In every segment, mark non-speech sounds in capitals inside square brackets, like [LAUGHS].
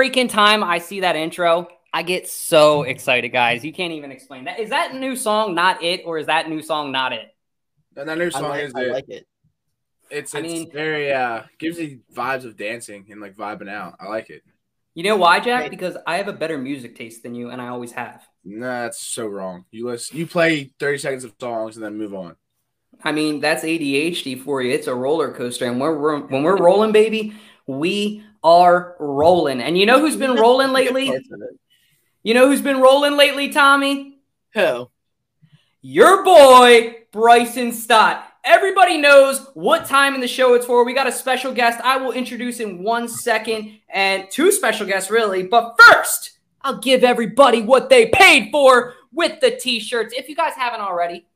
freaking time I see that intro, I get so excited, guys. You can't even explain that. Is that new song not it, or is that new song not it? And that new song I like, is I it. like it. It's, I mean- very uh gives you vibes of dancing and like vibing out. I like it. You know why, Jack? Because I have a better music taste than you, and I always have. Nah, that's so wrong. You listen, you play thirty seconds of songs and then move on. I mean, that's ADHD for you. It's a roller coaster, and we're, we're when we're rolling, baby, we are rolling. And you know who's been rolling lately? Parts of it. You know who's been rolling lately, Tommy? Who? Your boy, Bryson Stott. Everybody knows what time in the show it's for. We got a special guest I will introduce in one second, and two special guests, really. But first, I'll give everybody what they paid for with the t shirts. If you guys haven't already,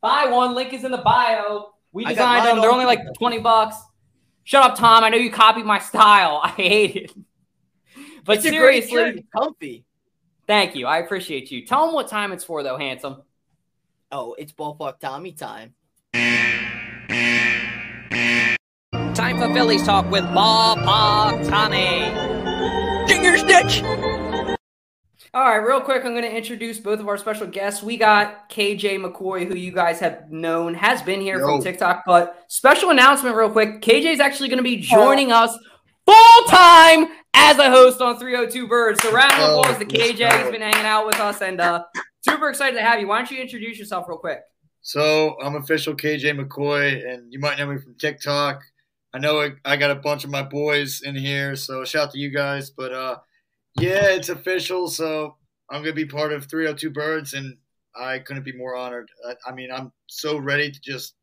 buy one. Link is in the bio. We designed them. They're only like 20 bucks. Shut up, Tom. I know you copied my style. [LAUGHS] I hate it. But it's a great seriously, comfy. thank you. I appreciate you. Tell them what time it's for, though, handsome. Oh, it's ballpark Tommy time. Time for Phillies talk with Ballpark Tommy. Finger stitch. All right, real quick, I'm going to introduce both of our special guests. We got KJ McCoy, who you guys have known has been here Yo. from TikTok. But special announcement, real quick KJ is actually going to be joining us full time as a host on 302 Birds. So, round of Oh, applause to KJ. go. He's been hanging out with us and uh, super excited to have you. Why don't you introduce yourself real quick? So I'm official KJ McCoy, and you might know me from TikTok. I know I- I got a bunch of my boys in here, so shout out to you guys. But uh, yeah, it's official. So I'm gonna be part of 302 Birds, and I couldn't be more honored. I, I mean, I'm so ready to just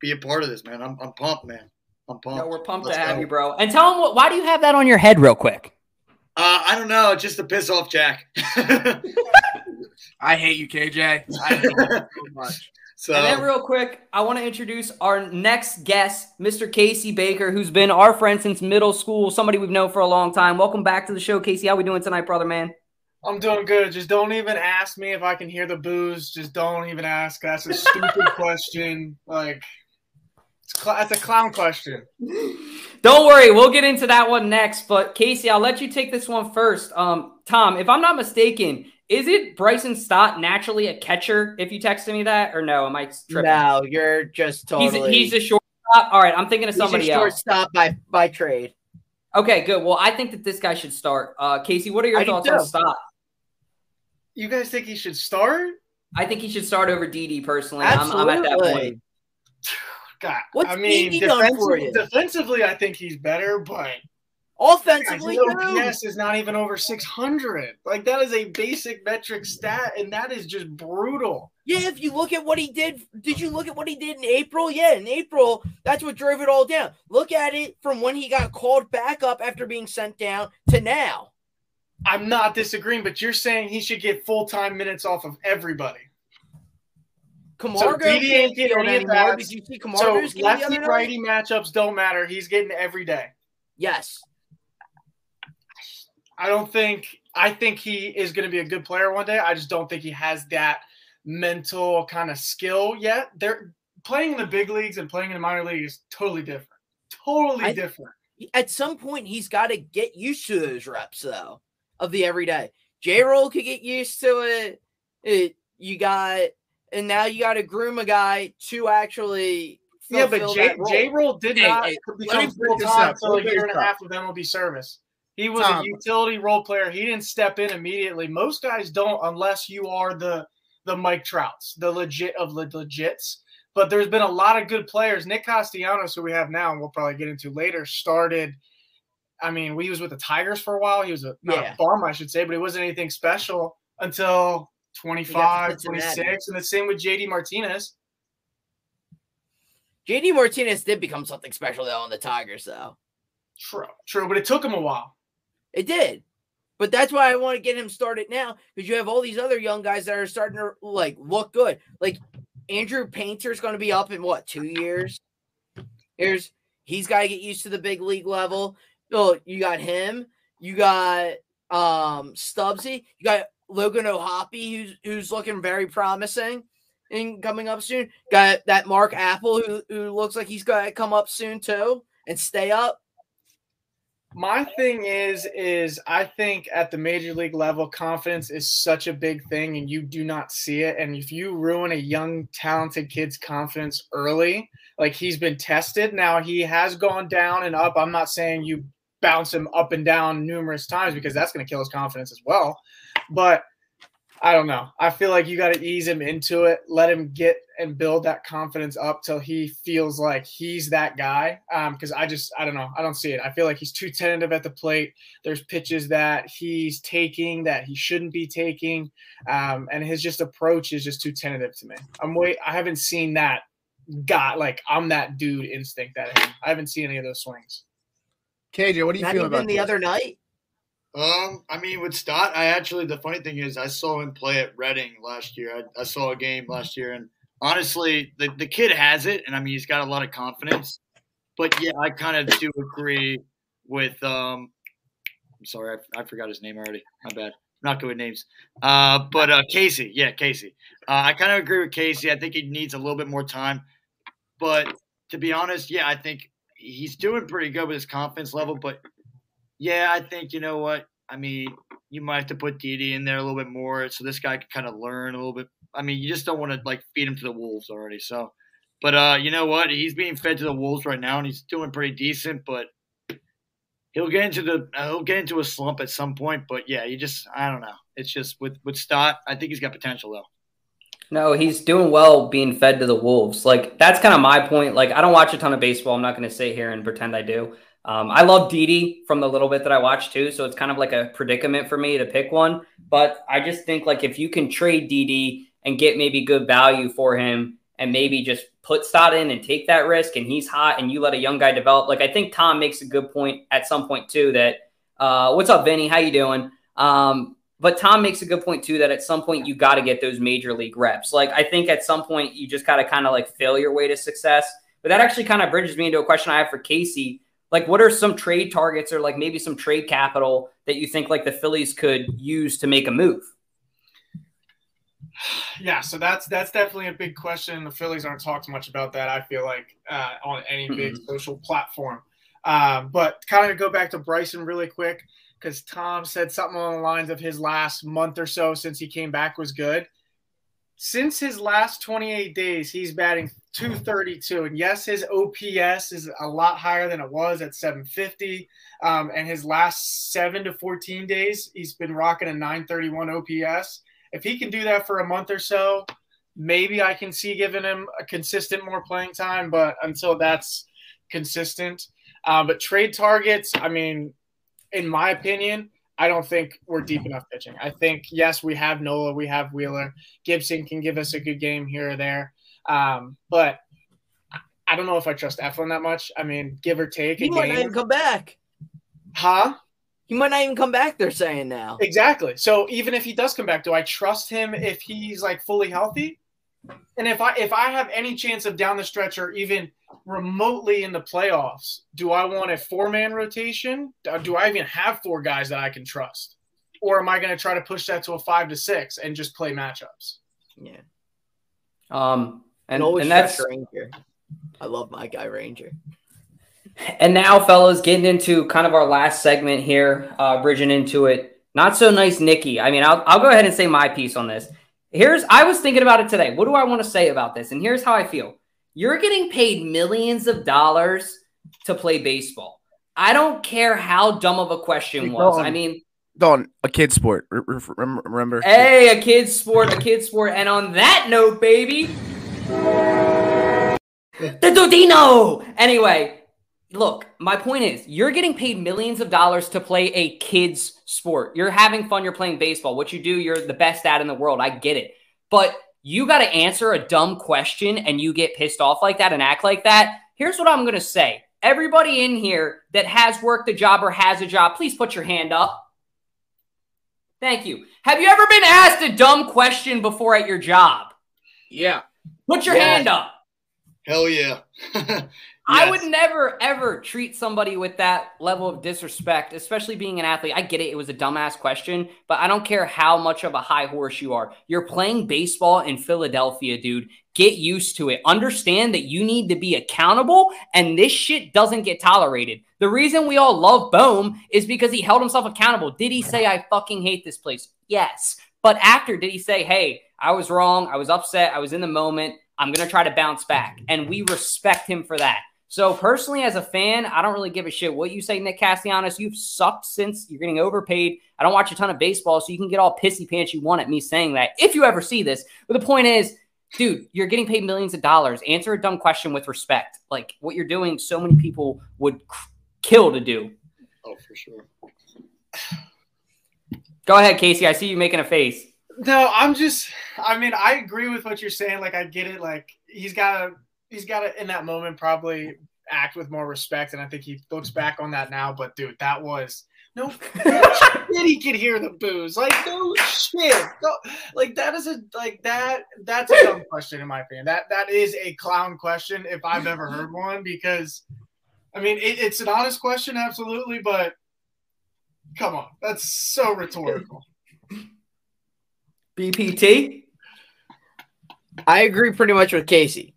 be a part of this, man. I'm, I'm pumped, man. I'm pumped. No, we're pumped Let's to have go. you, bro. And tell them what, why do you have that on your head, real quick? Uh, I don't know, just to piss off Jack. [LAUGHS] I hate you, KJ. I hate you so much. So And then, real quick, I want to introduce our next guest, Mr. Casey Baker, who's been our friend since middle school, somebody we've known for a long time. Welcome back to the show, Casey. How we doing tonight, brother man? I'm doing good. Just don't even ask me if I can hear the booze. Just don't even ask. That's a stupid [LAUGHS] question. Like, it's cl- that's a clown question. Don't worry, we'll get into that one next. But Casey, I'll let you take this one first. Um, Tom, if I'm not mistaken, is it Bryson Stott naturally a catcher? If you texted me that, or no? Am I tripping? No, you're just he's totally. he's a shortstop. All right, I'm thinking of he's a somebody else. shortstop by by trade. Okay, good. Well, I think that this guy should start. Uh, Casey, what are your I thoughts on too. Stott? You guys think he should start? I think he should start over Didi personally. I'm, I'm at that Absolutely. point. [SIGHS] God, What's I mean, BD done for defensive- you? defensively, I think he's better, but Offensively, his. OPS is not even over 600. Like that is a basic metric stat, and that is just brutal. Yeah, if you look at what he did, did you look at what he did in April? Yeah, in April, that's what drove it all down. Look at it from when he got called back up after being sent down to now. I'm not disagreeing, but you're saying he should get full time minutes off of everybody. Camargo Didi ain't getting any anymore. Did you see So Camargo's the lefty righty matchups don't matter. He's getting every day. Yes. I don't think I think he is going to be a good player one day. I just don't think he has that mental kind of skill yet. They're playing in the big leagues and playing in the minor league is totally different. Totally I- different. At some point, he's got to get used to those reps, though, of the everyday. J roll could get used to it. It you got, and now you got to groom a guy to actually. Yeah, but J J Roll did Hey, not hey, let become me break full this time up. until a year and a half of MLB service. He was Tom. a utility role player. He didn't step in immediately. Most guys don't unless you are the the Mike Trouts, the legit of the legits. But there's been a lot of good players. Nick Castellanos, who we have now, and we'll probably get into later, started. I mean, he was with the Tigers for a while. He was a, not Yeah. a bum, I should say, but he wasn't anything special until 25, 26. And the same with JD Martinez. JD Martinez did become something special though on the Tigers, though. True, true, but it took him a while. It did. But that's why I want to get him started now because you have all these other young guys that are starting to like look good. Like Andrew Painter's going to be up in what two years? Here's he's got to get used to the big league level. Oh, you got him. You got um Stubbsy. You got Logan O'Hoppe, who's who's looking very promising and coming up soon. Got that Mick Abel, who who looks like he's going to come up soon too and stay up. My thing is is I think at the major league level confidence is such a big thing and you do not see it. And if you ruin a young talented kid's confidence early like he's been tested. Now he has gone down and up. I'm not saying you bounce him up and down numerous times because that's going to kill his confidence as well. But I don't know. I feel like you got to ease him into it, let him get and build that confidence up till he feels like he's that guy. Because um, I just, I don't know, I don't see it. I feel like he's too tentative at the plate. There's pitches that he's taking that he shouldn't be taking, um, and his just approach is just too tentative to me. I'm wait, I haven't seen that got like I'm that dude instinct that I haven't seen any of those swings. KJ, what do you Not feel about the this? other night. Um, I mean, with Stott, I actually the funny thing is I saw him play at Reading last year. I, I saw a game last year, and honestly, the the kid has it, and I mean, he's got a lot of confidence. But yeah, I kind of do agree with. Um, I'm sorry, I, I forgot his name already. My bad. I'm not good with names. Uh, but uh, Casey, yeah, Casey. Uh, I kind of agree with Casey. I think he needs a little bit more time. But to be honest, yeah, I think he's doing pretty good with his confidence level. But yeah, I think you know what. I mean, you might have to put Didi in there a little bit more so this guy can kind of learn a little bit. I mean, you just don't want to like feed him to the wolves already. So, but uh, you know what? He's being fed to the wolves right now, and he's doing pretty decent. But he'll get into the uh, he'll get into a slump at some point. But yeah, you just I don't know. It's just with with Stott, I think he's got potential though. No, he's doing well being fed to the wolves. Like that's kind of my point. Like I don't watch a ton of baseball. I'm not going to sit here and pretend I do. Um, I love Didi from the little bit that I watch too, so it's kind of like a predicament for me to pick one. But I just think like if you can trade Didi and get maybe good value for him, and maybe just put Stott in and take that risk, and he's hot, and you let a young guy develop. Like I think Tom makes a good point at some point too. That uh, what's up, Vinny? How you doing? Um, but Tom makes a good point too that at some point you got to get those major league reps. Like I think at some point you just got to kind of like fail your way to success. But that actually kind of bridges me into a question I have for Casey like what are some trade targets or like maybe some trade capital that you think like the Phillies could use to make a move? [SIGHS] Yeah, so that's that's definitely a big question. The Phillies aren't talked much about that. I feel like uh, on any big Mhm. social platform. Um, but kind of go back to Bryson really quick because Tom said something along the lines of his last month or so since he came back was good. Since his last 28 days, he's batting 232. And yes, his OPS is a lot higher than it was at 750. Um, and his last seven to 14 days, he's been rocking a 931 OPS. If he can do that for a month or so, maybe I can see giving him a consistent more playing time. But until that's consistent, uh, but trade targets, I mean, in my opinion, I don't think we're deep enough pitching. I think yes, we have Nola, we have Wheeler, Gibson can give us a good game here or there, um, but I don't know if I trust Eflin that much. I mean, give or take He might not even come back. huh? He might not even come back. They're saying now. Exactly. So even if he does come back, do I trust him if he's like fully healthy? And if I if I have any chance of down the stretch or even remotely in the playoffs, do I want a four man rotation? Uh, Do I even have four guys that I can trust? Or am I going to try to push that to a five to six and just play matchups? Yeah. Um, and And always and that's Ranger. I love my guy Ranger. and now, fellas, getting into kind of our last segment here, uh, bridging into it. Not so nice, Nikki. I mean, I'll I'll go ahead and say my piece on this. Here's I was thinking about it today. What do I want to say about this? And here's how I feel. You're getting paid millions of dollars to play baseball. I don't care how dumb of a question Hey, was. I mean, Don, a kid sport. Re- re- rem- Remember? Hey, a kid sport, a kid sport. And on that note, baby, the Dodino. Anyway, look, my point is you're getting paid millions of dollars to play a kid's sport. You're having fun, you're playing baseball. What you do, you're the best at in the world. I get it. But you got to answer a dumb question and you get pissed off like that and act like that. Here's what I'm going to say. Everybody in here that has worked a job or has a job, please put your hand up. Thank you. Have you ever been asked a dumb question before at your job? Yeah. Put your Yes. hand up. Hell yeah. [LAUGHS] I would never ever treat somebody with that level of disrespect, especially being an athlete. I get it, it was a dumbass question, but I don't care how much of a high horse you are. You're playing baseball in Philadelphia, dude. get used to it. Understand that you need to be accountable, and this shit doesn't get tolerated. The reason we all love Bohm is because he held himself accountable. Did he say, I fucking hate this place? Yes. But after, did he say, hey, I was wrong. I was upset. I was in the moment. I'm going to try to bounce back. And we respect him for that. So personally, as a fan, I don't really give a shit what you say, Nick Castellanos. You've sucked since you're getting overpaid. I don't watch a ton of baseball, so you can get all pissy pants you want at me saying that if you ever see this. But the point is, dude, you're getting paid millions of dollars. Answer a dumb question with respect. Like what you're doing, so many people would kill to do. Oh, for sure. Go ahead, Casey. I see you making a face. No, I'm just. I mean, I agree with what you're saying. Like, I get it. Like, he's got to. He's got to in that moment probably act with more respect, and I think he looks back on that now. But dude, that was no [LAUGHS] shit. He could hear the booze. Like no shit. No, like that is a like that. That's a dumb question in my opinion. That that is a clown question if I've ever heard one. Because, I mean, it, it's an honest question, absolutely, but come on, that's so rhetorical. BPT. I agree pretty much with Casey.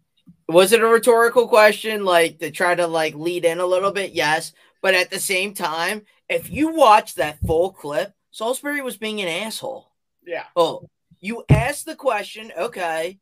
Was it a rhetorical question, like to try to like lead in a little bit? Yes, but at the same time, if you watch that full clip, Salisbury was being an asshole. Yeah. Oh, you asked the question, okay.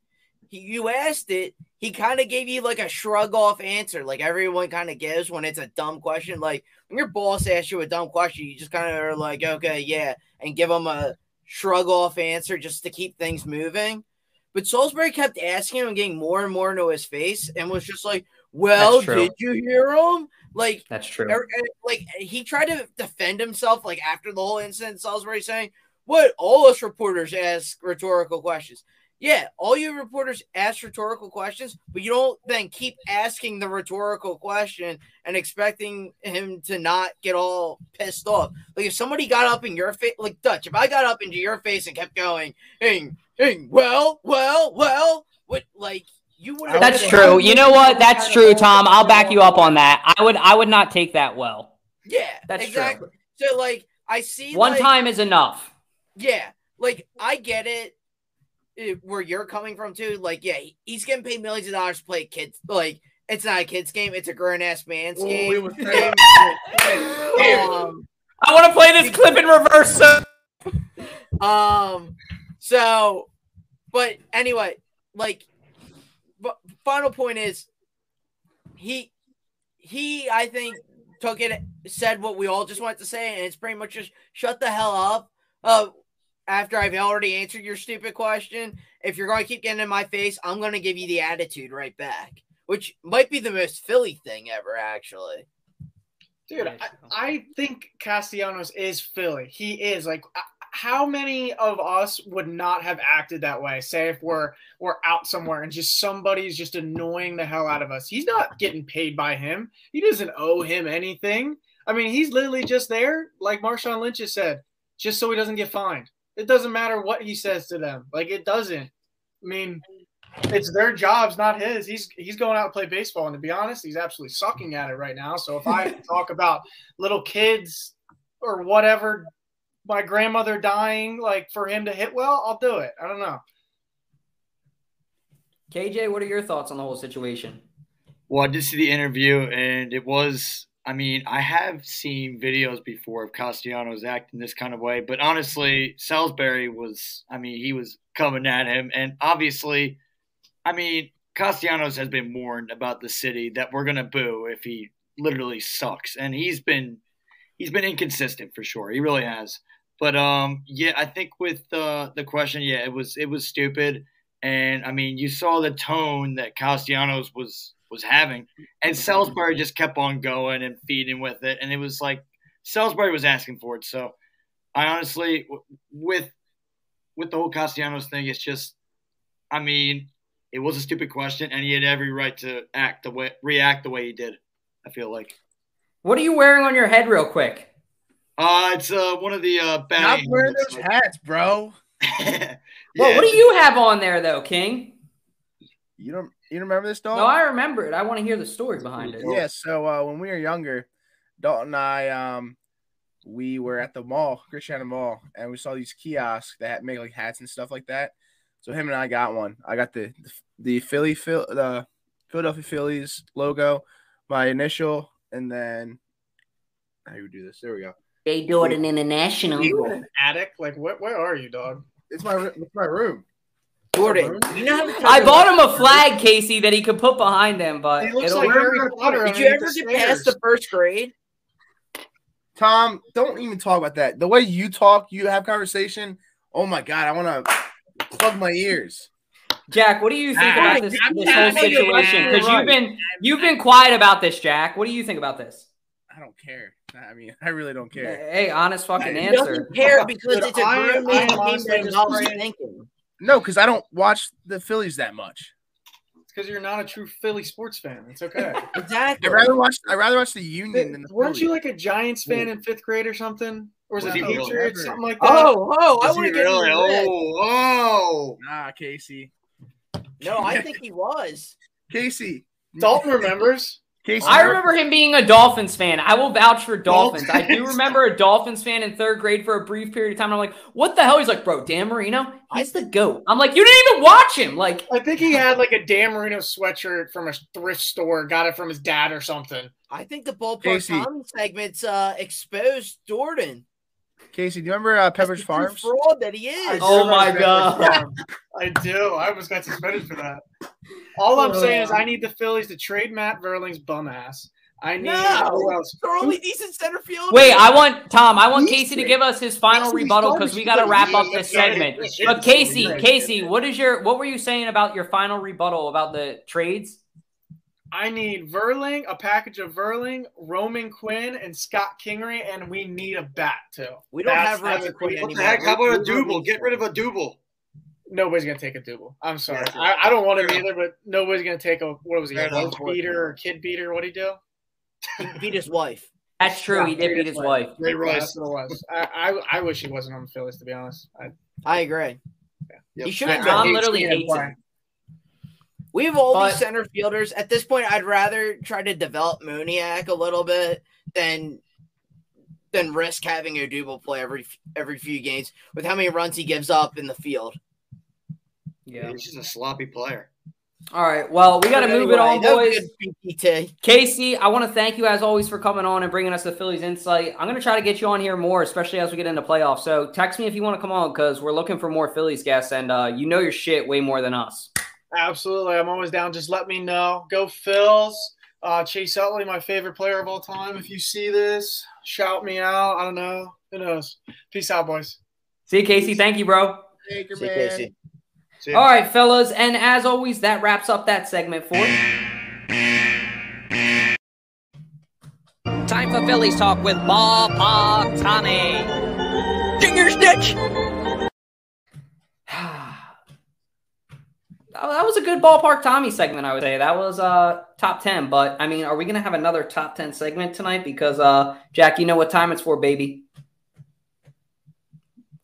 He, you asked it. He kind of gave you like a shrug off answer, like everyone kind of gives when it's a dumb question. Like when your boss asks you a dumb question, you just kind of are like, okay, yeah, and give them a shrug off answer just to keep things moving. But Salisbury kept asking him and getting more and more into his face and was just like, Well, did you hear him? Like, That's true. er- er- like he tried to defend himself, like after the whole incident, Salisbury saying, What all us reporters ask rhetorical questions. Yeah, all you reporters ask rhetorical questions, but you don't then keep asking the rhetorical question and expecting him to not get all pissed off. Like if somebody got up in your face, like Dutch, if I got up into your face and kept going, "Hey, hey, well, well, well," what like you would. That's true. You know what? That's true, Tom. I'll back you up on that. I would I would not take that well. Yeah, That's true. exactly. So like I see One like- time is enough. Yeah, like I get it, where you're coming from too. Like, yeah, he's getting paid millions of dollars to play kids. Like, it's not a kids game; it's a grown ass man's Oh, game. was [LAUGHS] um, I want to play this clip in reverse. So um, so, but anyway, like, but final point is, he, he, I think took it, said what we all just wanted to say, and it's pretty much just shut the hell up. Uh, after I've already answered your stupid question, if you're going to keep getting in my face, I'm going to give you the attitude right back, which might be the most Philly thing ever, actually. Dude, I, I think Castellanos is Philly. He is like, uh, how many of us would not have acted that way? Say if we're we're out somewhere and just somebody's just annoying the hell out of us. He's not getting paid by him. He doesn't owe him anything. I mean, he's literally just there, like Marshawn Lynch has said, just so he doesn't get fined. It doesn't matter what he says to them. Like it doesn't. I mean, it's their jobs, not his. He's he's going out to play baseball, and to be honest, he's absolutely sucking at it right now. So if I [LAUGHS] talk about little kids or whatever, my grandmother dying, like for him to hit well, I'll do it. I don't know. KJ, what are your thoughts on the whole situation? Well, I did see the interview, and it was. I mean, I have seen videos before of Castellanos acting this kind of way, but honestly, Salisbury was. I mean, he was coming at him, and obviously, I mean, Castellanos has been warned about the city that we're gonna boo if he literally sucks, and he's been he's been inconsistent for sure. He really has. But um, yeah, I think with uh, the question, yeah, it was it was stupid, and I mean, you saw the tone that Castellanos was was having, and Salisbury just kept on going and feeding with it, and it was like Salisbury was asking for it. So, I honestly, with with the whole Castellanos thing, it's just, I mean, it was a stupid question, and he had every right to act the way react the way he did. I feel like. What are you wearing on your head, real quick? Uh, it's uh one of the uh Not batting wearing those hats, bro. yeah, [LAUGHS] Well, what do you have on there, though, King? You don't you remember this dog? No, I remember it. I want to hear the story behind it. Yeah, so uh, when we were younger, Dalton and I, um, we were at the mall, Christiana Mall, and we saw these kiosks that make like hats and stuff like that. So him and I got one. I got the the Philly Phil the Philadelphia Phillies logo, my initial, and then how you do this? There we go. They do it in international. You an attic? Like, what? Where are you, dog? It's my it's my room. Jordan, you know I bought him a flag, Casey, that he could put behind him, but He looks like Harry Potter. Did you ever the get past the first grade? Tom, don't even talk about that. The way you talk, you have conversation. Oh my god, I want to plug my ears. Jack, what do you think Ah, about this, this whole you're right. situation? Because You're you've been you've been quiet about this, Jack. What do you think about this? I don't care. I mean, I really don't care. Hey, honest fucking He answer. doesn't care because it's a I- grown man I'm team honestly that just involves praying- thinking. No, because I don't watch the Phillies that much. It's because you're not a true Philly sports fan. It's okay. [LAUGHS] Exactly. I rather watch. I rather watch the Union than the Weren't you like a Giants fan in fifth grade or something? Or was Was it he really? Patriots? Something like that. Oh, oh, I want to get really? really? Oh, oh. Nah, Casey. No, I [LAUGHS] think he was. Casey. Dalton remembers. Casey. I remember him being a Dolphins fan. I will vouch for Dolphins. I do remember a Dolphins fan in third grade for a brief period of time. And I'm like, what the hell? He's like, bro, Dan Marino, he's the goat. I'm like, you didn't even watch him. Like, I think he had like a Dan Marino sweatshirt from a thrift store. Got it from his dad or something. I think the ballpark Casey. Tommy segments uh, exposed Jordan. Casey, do you remember uh, Pepperidge the true Farms? fraud that he is. Oh my God. [LAUGHS] I do. I almost got suspended for that. All I'm saying is I need the Phillies to trade Matt Vierling's bum ass. I need No. who else? Our only decent center field. wait, I want Tom. I want He's Casey to give us his final Casey's rebuttal because we got to wrap up this segment. But Casey. Casey, what is your what were you saying about your final rebuttal about the trades? I need Vierling, a package of Vierling, Roman Quinn, and Scott Kingery, and we need a bat too. We don't That's- have Roman a Quinn quick- What the heck? How about a We- we double? Get rid of Odubel. Nobody's gonna take Odubel. I'm sorry. Yeah. I, I don't want him either, but nobody's gonna take a what was he? A beater or kid beater? What would he do? He beat his wife. That's true. He did beat his wife. Ray Yeah, Rice. that's what it was. I, I I wish he wasn't on the Phillies to be honest. I, I agree. Yep. He should I- have I Tom done. literally seeing him hates play. him. We have all But- these center fielders. At this point, I'd rather try to develop Moniak a little bit than than risk having Odubel play every every few games with how many runs he gives up in the field. Yeah. He's just a sloppy player. All right. Well, we got to But move it on, boys. Casey, I want to thank you as always for coming on and bringing us the Phillies insight. I'm going to try to get you on here more, especially as we get into playoffs. So text me if you want to come on because we're looking for more Phillies guests, and uh, you know your shit way more than us. Absolutely, I'm always down. Just let me know. Go Phils. Uh, Chase Utley, my favorite player of all time. If you see this, shout me out. I don't know. Who knows? Peace out, boys. See you, Casey. Thank you, bro. Baker, See, man. Casey. See ya. All right, fellas, and as always, that wraps up that segment for. Time for Phillies talk with Ballpark Tommy. Junior Stitch. That was a good ballpark Tommy segment, I would say. That was uh top ten. But I mean, are we gonna have another top ten segment tonight? Because uh, Jack, you know what time it's for, baby.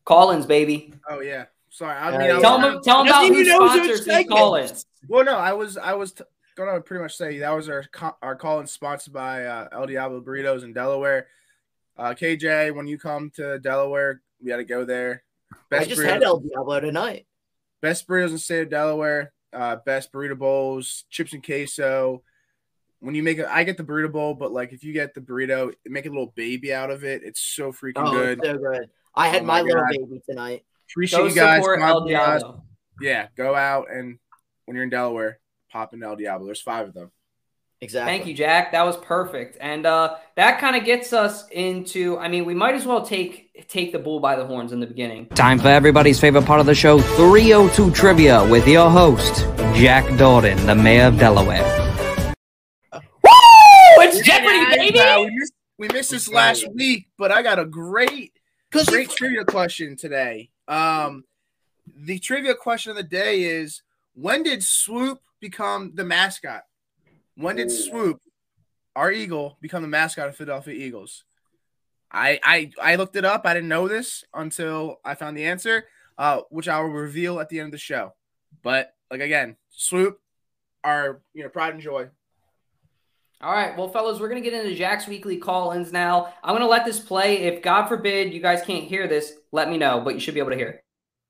Call-ins, baby. Oh yeah. Sorry. I Yeah, mean, I was- Tell them, tell them about who even know his own sponsors these segment. call-ins. Well, no, I was I was t- gonna pretty much say that was our co- our call in sponsored by uh, El Diablo Burritos in Delaware. Uh, KJ, when you come to Delaware, we got to go there. I just burritos- had El Diablo tonight. Best burritos in the state of Delaware. Uh, best burrito bowls, chips and queso. When you make it, I get the burrito bowl, but like if you get the burrito, make a little baby out of it. It's so freaking Oh, good. so good. I had Oh my, my little baby tonight. Appreciate Go you guys. Come. Diablo. Yeah, go out and when you're in Delaware, pop in El Diablo. There's five of them. Exactly. Thank you, Jack. That was perfect, and uh, that kind of gets us into. I mean, we might as well take take the bull by the horns in the beginning. Time for everybody's favorite part of the show 302 Trivia with your host, Jack Dalton, the mayor of Delaware. Woo! It's Jeopardy, baby. Yeah, we missed, we missed this last week, but I got a great, great trivia question today. Um, the trivia question of the day is: When did Swoop become the mascot? When did Swoop, our eagle, become the mascot of Philadelphia Eagles? I I I looked it up. I didn't know this until I found the answer, uh, which I will reveal at the end of the show. But like again, Swoop, our you know pride and joy. All right, well, fellas, we're gonna get into Jack's weekly call-ins now. I'm gonna let this play. If God forbid you guys can't hear this, let me know, but you should be able to hear it.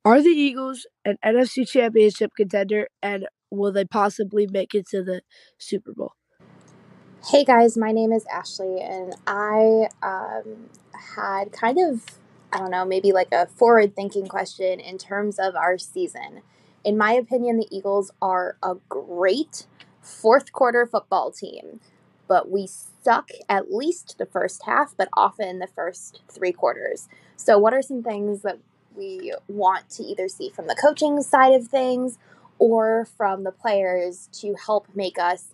Are the Eagles an NFC Championship contender, and will they possibly make it to the Super Bowl? Hey guys, my name is Ashley, and I um, had kind of, I don't know, maybe like a forward thinking question in terms of our season. In my opinion, the Eagles are a great fourth quarter football team, but we suck at least the first half, but often the first three quarters. So, what are some things that we want to either see from the coaching side of things or from the players to help make us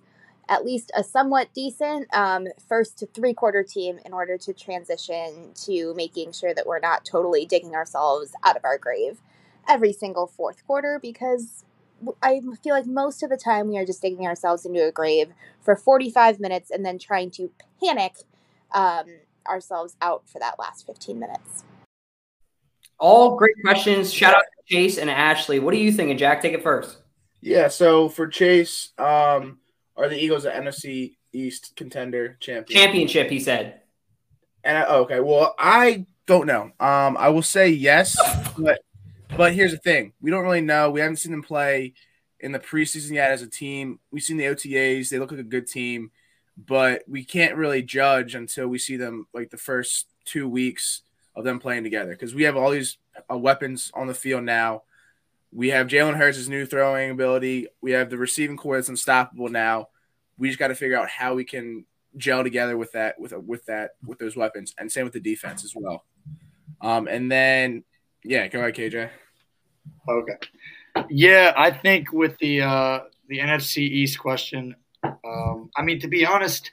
at least a somewhat decent um, first to three quarter team in order to transition to making sure that we're not totally digging ourselves out of our grave every single fourth quarter because I feel like most of the time we are just digging ourselves into a grave for 45 minutes and then trying to panic um, ourselves out for that last 15 minutes. All great questions. Shout out Chase and Ashley. What are you thinking, Jack? Take it first. Yeah, so for Chase, um, are the Eagles an NFC East contender champion? Championship, he said. And I, okay, well, I don't know. Um, I will say yes, [LAUGHS] but but here's the thing: we don't really know. We haven't seen them play in the preseason yet as a team. We've seen the OTAs; they look like a good team, but we can't really judge until we see them like the first two weeks of them playing together because we have all these uh, weapons on the field now. We have Jalen Hurts' new throwing ability. We have the receiving corps that's unstoppable now. We just got to figure out how we can gel together with that, with with that, with those weapons, and same with the defense as well. Um, and then, yeah, go ahead, KJ. Okay. Yeah, I think with the uh, the NFC East question, um, I mean to be honest,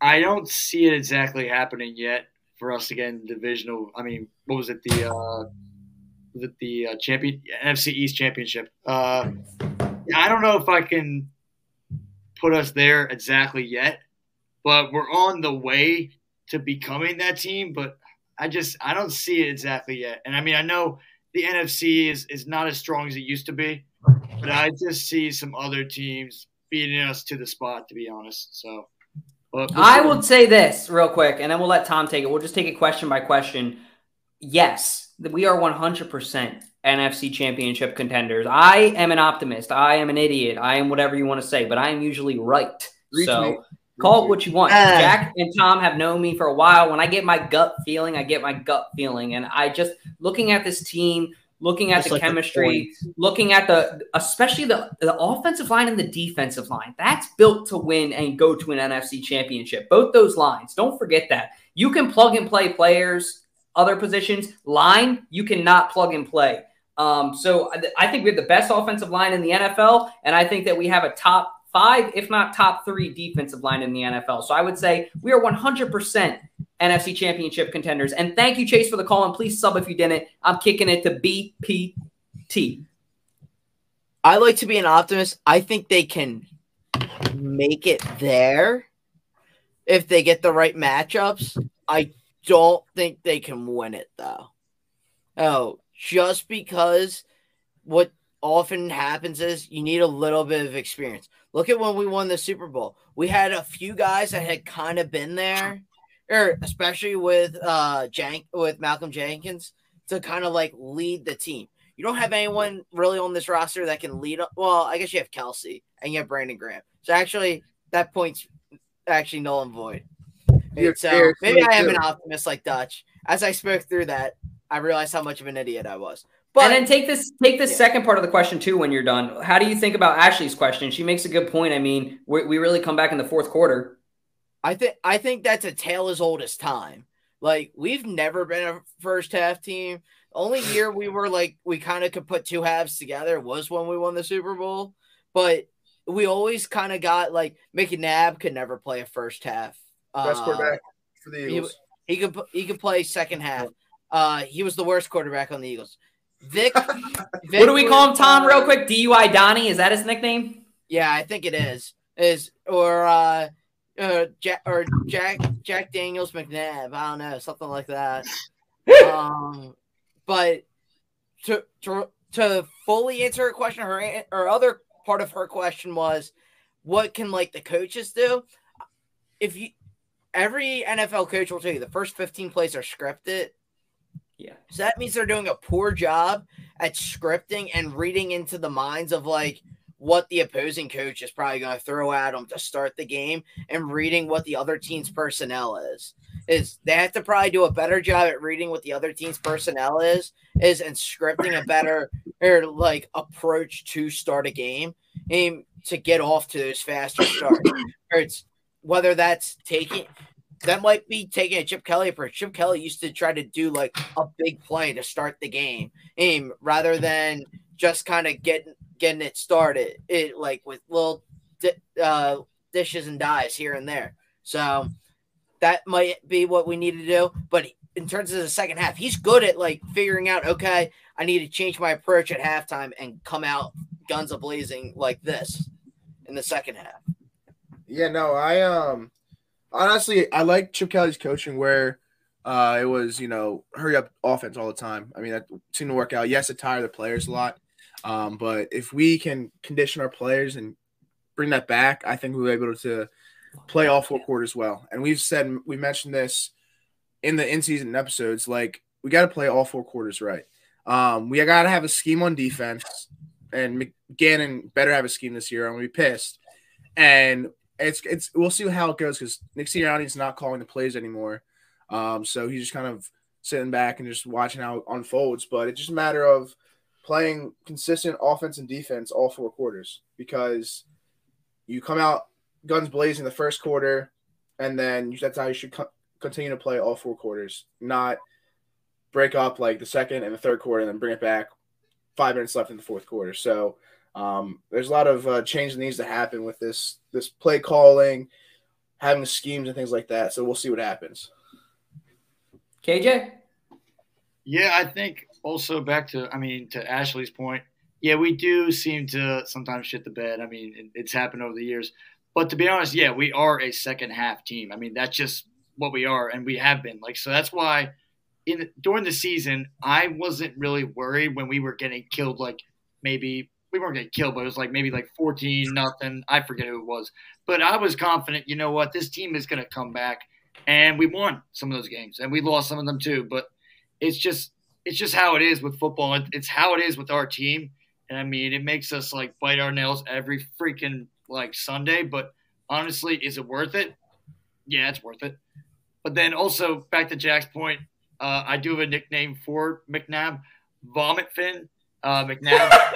I don't see it exactly happening yet for us to get in divisional. I mean, what was it the uh, was it the uh, champion NFC East championship? Uh, I don't know if I can put us there exactly yet, but we're on the way to becoming that team. But I just I don't see it exactly yet. And I mean, I know the NFC is is not as strong as it used to be, but I just see some other teams beating us to the spot. To be honest, so. I will say this real quick, and then we'll let Tom take it. We'll just take it question by question. Yes, we are 100% NFC championship contenders. I am an optimist. I am an idiot. I am whatever you want to say, but I am usually right. so call it what you want. Uh, Jack and Tom have known me for a while. When I get my gut feeling, I get my gut feeling. And I just, looking at this team, looking at Just the like chemistry, the looking at the especially the, the offensive line and the defensive line. That's built to win and go to an NFC championship. Both those lines. Don't forget that. You can plug and play players, other positions. Line, you cannot plug and play. Um, so I think we have the best offensive line in the NFL, and I think that we have a top five, if not top three, defensive line in the NFL. So I would say we are 100% NFC Championship contenders. And thank you, Chase, for the call. And please sub if you didn't. I'm kicking it to BPT. I like to be an optimist. I think they can make it there if they get the right matchups. I don't think they can win it though. Oh, just because what often happens is you need a little bit of experience. Look at when we won the Super Bowl. We had a few guys that had kind of been there or especially with uh Jank with Malcolm Jenkins to kind of like lead the team. You don't have anyone really on this roster that can lead. Well, I guess you have Kelce and you have Brandon Graham. So actually, that point's actually null and void. so maybe I am an optimist like Dutch. As I spoke through that, I realized how much of an idiot I was. But and then take this take the yeah. second part of the question too when you're done. How do you think about Ashley's question? She makes a good point. I mean, we, we really come back in the fourth quarter. I think I think that's a tale as old as time. Like we've never been a first half team. Only [LAUGHS] year we were like we kind of could put two halves together was when we won the Super Bowl. But we always kind of got like McNabb could never play a first half. Best uh, quarterback for the Eagles. He, he, could he could play second half. Uh, he was the worst quarterback on the Eagles. Vic, [LAUGHS] Vic what do we call him, Tom? Real quick, DUI Donnie is that his nickname? Yeah, I think it is. Is or uh, uh, Jack or Jack Jack Daniels McNabb. I don't know, something like that. [LAUGHS] um, but to to to fully answer her question, her or other part of her question was, what can like the coaches do? If you every NFL coach will tell you the first 15 plays are scripted. Yeah. So that means they're doing a poor job at scripting and reading into the minds of like what the opposing coach is probably going to throw at them to start the game and reading what the other team's personnel is. Is they have to probably do a better job at reading what the other team's personnel is is and scripting a better or like approach to start a game and to get off to those faster starts. or it's whether that's taking that might be taking a Chip Kelly approach. Chip Kelly used to try to do like a big play to start the game, aim rather than just kind of getting getting it started. It like with little di- uh, dishes and dies here and there. So that might be what we need to do. But in terms of the second half, he's good at like figuring out. Okay, I need to change my approach at halftime and come out guns a blazing like this in the second half. Yeah, no, I um honestly I like Chip Kelly's coaching where uh it was, you know, hurry up offense all the time. I mean that seemed to work out. Yes, it tired the players a lot. Um, but if we can condition our players and bring that back, I think we'll be able to play all four quarters well. And we've said we mentioned this in the in season episodes, like we got to play all four quarters right. Um, we got to have a scheme on defense, and McGannon better have a scheme this year. I'm gonna be pissed. And it's it's we'll see how it goes because Nick Sirianni's not calling the plays anymore. Um, so he's just kind of sitting back and just watching how it unfolds. But it's just a matter of playing consistent offense and defense all four quarters because you come out guns blazing the first quarter, and then that's how you should co- continue to play all four quarters, not break up like the second and the third quarter and then bring it back five minutes left in the fourth quarter. So um, there's a lot of uh, change that needs to happen with this this play calling, having schemes and things like that. So we'll see what happens. KJ. Yeah, I think also back to I mean to Ashley's point. Yeah, we do seem to sometimes shit the bed. I mean, it, it's happened over the years. But to be honest, yeah, we are a second half team. I mean, that's just what we are, and we have been. Like, so that's why in during the season, I wasn't really worried when we were getting killed. Like maybe we weren't getting killed, but it was like maybe like fourteen nothing. I forget who it was, but I was confident. You know what? This team is going to come back, and we won some of those games, and we lost some of them too. But it's just it's just how it is with football. It's how it is with our team, and I mean, it makes us like bite our nails every freaking like Sunday. But honestly, is it worth it? Yeah, it's worth it. But then also back to Jack's point, uh, I do have a nickname for McNabb, Vomit Fin. Uh, McNabb. [LAUGHS]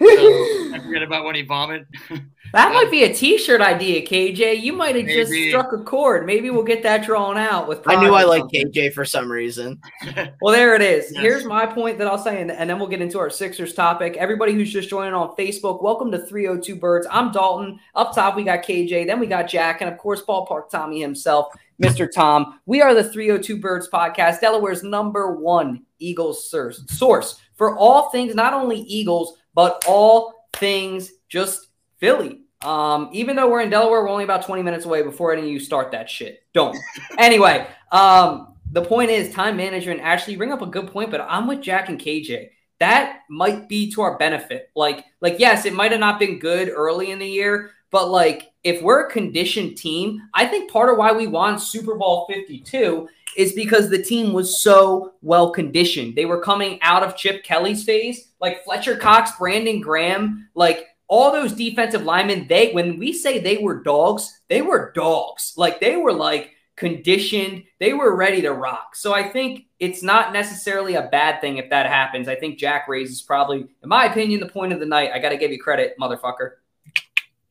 so [LAUGHS] I forget about when he vomit. [LAUGHS] That might be a T-shirt idea, KJ. You might have just struck a chord. Maybe we'll get that drawn out with. I knew I liked. KJ for some reason. [LAUGHS] Well, there it is. Yes. Here's my point that I'll say, and, and then we'll get into our Sixers topic. Everybody who's just joining on Facebook, welcome to 302 Birds. I'm Dalton. Up top, we got KJ. Then we got Jack, and of course, Ballpark Tommy himself, Mr. Tom. We are the 302 Birds podcast, Delaware's number one Eagles source, source for all things, not only Eagles, but all things just Philly. Um, even though we're in Delaware, we're only about 20 minutes away before any of you start that shit. Don't. [LAUGHS] anyway, um, the point is time management. Actually, you bring up a good point, but I'm with Jack and KJ. That might be to our benefit. Like, like yes, it might have not been good early in the year, but like if we're a conditioned team, I think part of why we won Super Bowl 52 is because the team was so well conditioned. They were coming out of Chip Kelly's phase, like Fletcher Cox, Brandon Graham, like all those defensive linemen. They when we say they were dogs, they were dogs. Like they were like conditioned, they were ready to rock. So I think it's not necessarily a bad thing if that happens. I think Jack raises probably, in my opinion, the point of the night. I got to give you credit, motherfucker.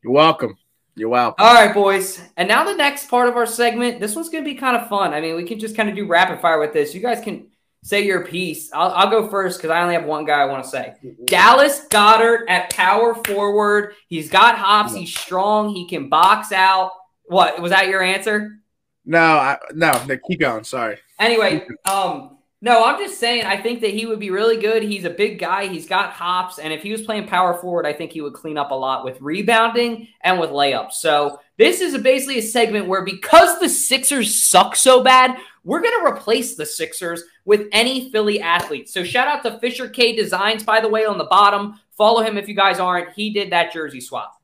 You're welcome. You're welcome. All right, boys. And now the next part of our segment. This one's going to be kind of fun. I mean, we can just kind of do rapid fire with this. You guys can say your piece. I'll, I'll go first because I only have one guy I want to say. Dallas Goedert at power forward. He's got hops. He's strong. He can box out. What was that? Your answer? No, I, no, no, keep going. Sorry. Anyway, [LAUGHS] um, no, I'm just saying. I think that he would be really good. He's a big guy. He's got hops, and if he was playing power forward, I think he would clean up a lot with rebounding and with layups. So this is a, basically a segment where because the Sixers suck so bad, we're gonna replace the Sixers with any Philly athlete. So shout out to Fisher K Designs, by the way, on the bottom. Follow him if you guys aren't. He did that jersey swap.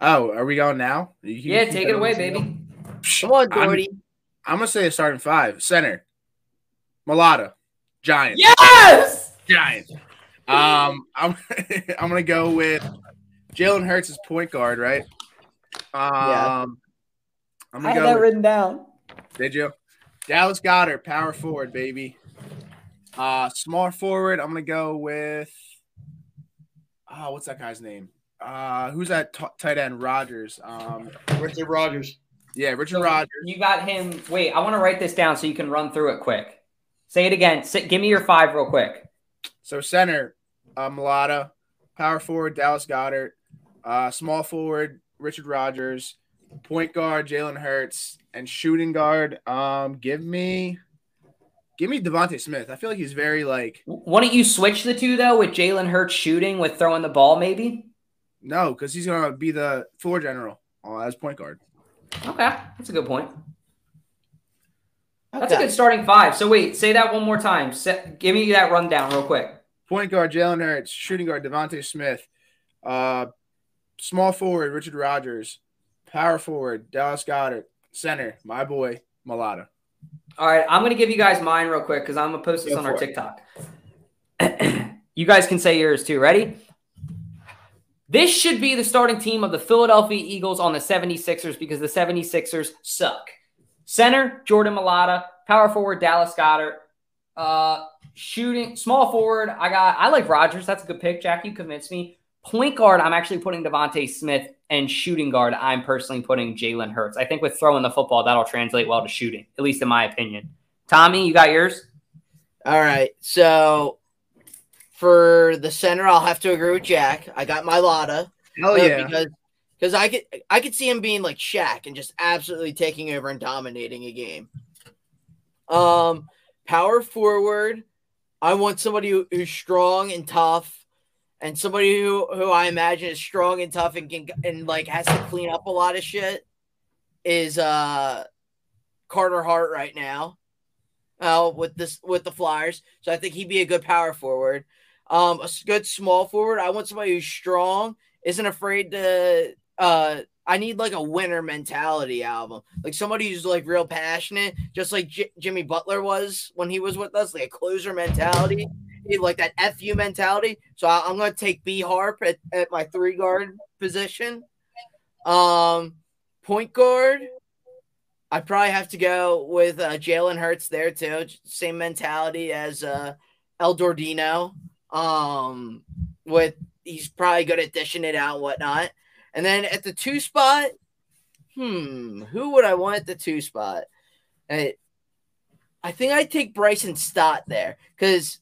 Oh, are we going now? You Yeah, take it away, baby. Come on, I'm- Doherty. I'm gonna say a starting five. Center, Mailata, Giant. Yes. Giant. Um, I'm [LAUGHS] I'm gonna go with Jalen Hurts as point guard, right? Um, Yeah. I'm gonna had go. that with- written down. did you? Dallas Goedert, power forward, baby. Uh, small forward. I'm gonna go with. Oh, what's that guy's name? Uh, who's that t- tight end? Rodgers. Um, Richard Rodgers. Yeah, Richard Rodgers. You got him. Wait, I want to write this down so you can run through it quick. Say it again. Give me your five real quick. So center, uh, Mailata. Power forward, Dallas Goedert. Uh, small forward, Richard Rodgers. Point guard, Jalen Hurts, and shooting guard. Um, give me, give me DeVonta Smith. I feel like he's very like Why don't you switch the two though with Jalen Hurts shooting with throwing the ball maybe? no, because he's gonna be the floor general uh, as point guard. Okay, that's a good point. That's a good starting five. So wait, say that one more time. Give me that rundown real quick. Point guard, Jalen Hurts. Shooting guard, DeVonta Smith. Uh, small forward, Richard Rodgers. Power forward, Dallas Goedert. Center, my boy, Mailata. All right, I'm gonna give you guys mine real quick because I'm gonna post this Go on our it. TikTok. [CLEARS THROAT] you guys can say yours too. Ready? This should be the starting team of the Philadelphia Eagles on the 76ers because the 76ers suck. Center, Jordan Mailata. Power forward, Dallas Goedert. Uh, shooting, small forward, I got, I like Rodgers. That's a good pick. Jack, you convinced me. Point guard, I'm actually putting DeVonta Smith. And shooting guard, I'm personally putting Jalen Hurts. I think with throwing the football, that'll translate well to shooting, at least in my opinion. Tommy, you got yours? All right. So for the center, I'll have to agree with Jack. I got Mailata. Uh, yeah. Because because I could I could see him being like Shaq and just absolutely taking over and dominating a game. Um, power forward, I want somebody who, who's strong and tough, and somebody who who I imagine is strong and tough and can and like has to clean up a lot of shit. Is uh Carter Hart right now? Uh, with this with the Flyers, so I think he'd be a good power forward. Um, a good small forward. I want somebody who's strong, isn't afraid to. Uh, I need like a winner mentality album, like somebody who's like real passionate, just like J- Jimmy Butler was when he was with us, like a closer mentality, like that fu mentality. So I, I'm gonna take B Harp at, at my three guard position. Um, point guard. I probably have to go with uh, Jalen Hurts there too. Same mentality as uh, El Dordino. Um, with he's probably good at dishing it out whatnot. And then at the two spot, hmm, who would I want at the two spot? I, I think I'd take Bryson Stott there because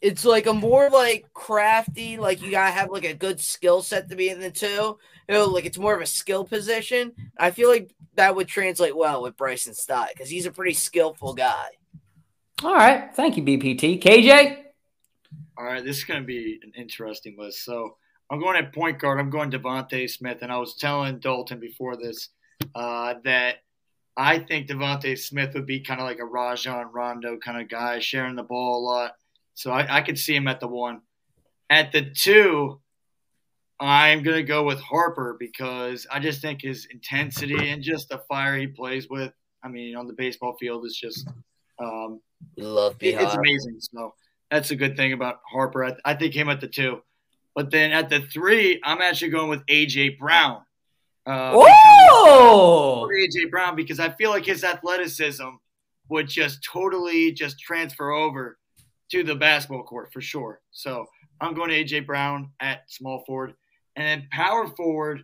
it's like a more like crafty, like you gotta have like a good skill set to be in the two. You know, like it's more of a skill position. I feel like that would translate well with Bryson Stott because he's a pretty skillful guy. All right. Thank you, BPT. KJ? All right, this is going to be an interesting list. So I'm going at point guard. I'm going DeVonta Smith, and I was telling Dalton before this uh, that I think DeVonta Smith would be kind of like a Rajon Rondo kind of guy, sharing the ball a lot. So I, I could see him at the one. At the two, I'm going to go with Harper because I just think his intensity and just the fire he plays with, I mean, on the baseball field is just um, Love it- it's amazing. So that's a good thing about Harper. I, I think him at the two, but then at the three, I'm actually going with AJ Brown. Uh, Oh! AJ Brown because I feel like his athleticism would just totally just transfer over to the basketball court for sure. So I'm going to AJ Brown at small forward, and then power forward.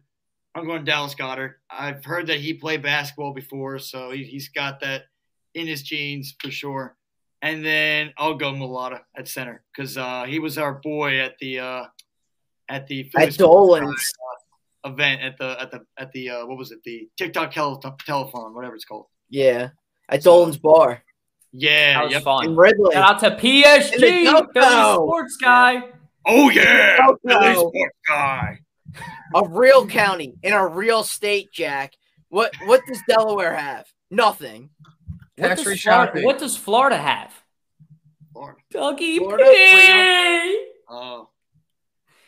I'm going Dallas Goedert. I've heard that he played basketball before, so he, he's got that in his genes for sure. And then I'll go Mailata at center because uh, he was our boy at the uh, at the At Dolan's. uh, event at the at the at the uh, what was it the TikTok tele- telephone whatever it's called. Yeah. At Dolan's Bar. Yeah, That was yep. fun. In Ridley. Shout out to PSG, In the Philly Sports Guy. Oh yeah, Philly sports guy. A real county in a real state, Jack. What what does Delaware have? Nothing. What Tax-free does, Florida, shopping. what does Florida have? Florida. Dougie Florida, P. Oh,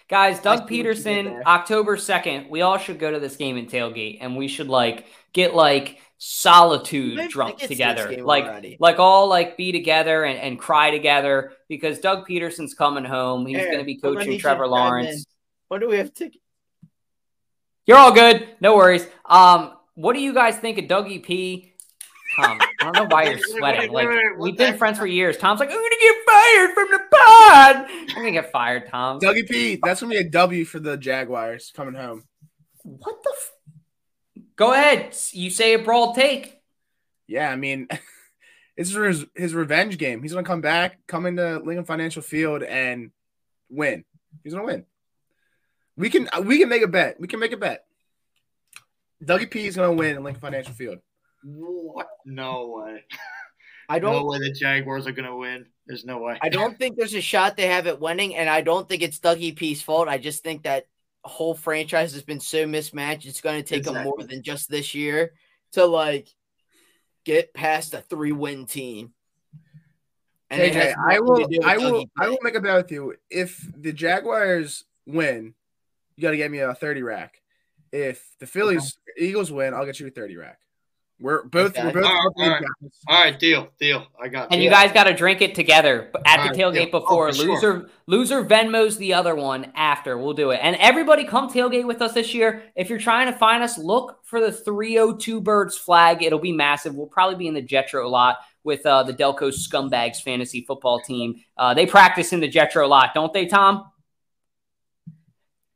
Guys, Doug see what you did Pederson. October 2nd, we all should go to this game in tailgate and we should like get like solitude Maybe drunk tickets to this together. Like already. like all like be together and, and cry together because Doug Pederson's coming home. He's Here, gonna be coaching Trevor Lawrence. in. When do we have tickets? You're all good. No worries. Um, what do you guys think of Dougie P? Tom, I don't know why you're Wait, wait, sweating. wait, Like wait, we've been heck? friends for years. Tom's like, I'm gonna get fired from the pod. I'm gonna get fired, Tom. Dougie P, that's gonna be a W for the Jaguars coming home. What the? F- Go ahead. You say a brawl take. Yeah, I mean, [LAUGHS] it's his, his revenge game. He's gonna come back, come into Lincoln Financial Field, and win. He's gonna win. We can we can make a bet. We can make a bet. Dougie P is gonna win in Lincoln Financial Field. What? No way. I don't. No way the Jaguars are gonna win. There's no way. I don't think there's a shot they have at winning, and I don't think it's Dougie P's fault. I just think that whole franchise has been so mismatched. It's going to take them more than just this year to like get past a three-win team. And it KJ, I will to do with I will Dougie I P. will make a bet with you. If the Jaguars win, you gotta get me a 30 rack. If the Phillies Eagles win, I'll get you a 30 rack. We're both Okay. we're both all, right, all, right. all right, deal, deal. I got. And you. you guys got to drink it together at All the right, tailgate. Oh, before. sure. loser, loser Venmos the other one after. We'll do it. And everybody come tailgate with us this year. If you're trying to find us, look for the 302 Birds flag. It'll be massive. We'll probably be in the Jetro lot with uh, the Delco Scumbags fantasy football team. Uh, they practice in the Jetro lot, don't they, Tom?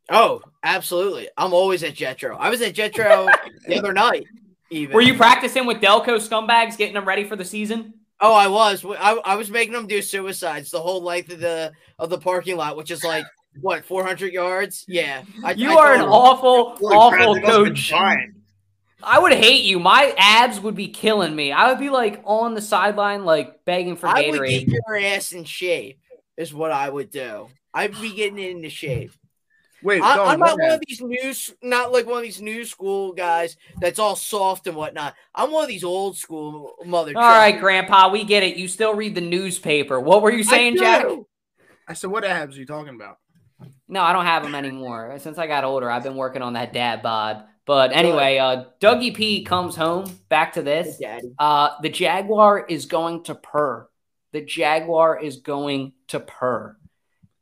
Oh, absolutely. I'm always at Jetro. I was at Jetro [LAUGHS] the other night. Even. Were you practicing with Delco Scumbags, getting them ready for the season? Oh, I was. I, I was making them do suicides the whole length of the of the parking lot, which is like what 400 yards. Yeah, I, You I are an told 'em. awful, Holy awful they must have been coach. I would hate you. My abs would be killing me. I would be like on the sideline, like begging for I would Gatorade. get your ass in shape. Is what I would do. I'd be getting it into shape. Wait, I, Dawn, I'm not what one of these new, not like one of these new school guys that's all soft and whatnot. I'm one of these old school mother. All right. Grandpa, we get it. You still read the newspaper. What were you I saying, Jack? I said, what abs are you talking about? No, I don't have them anymore. Since I got older, I've been working on that dad bod. But anyway, uh, Dougie P comes home. Back to this. Daddy. Uh, the Jaguar is going to purr. The Jaguar is going to purr.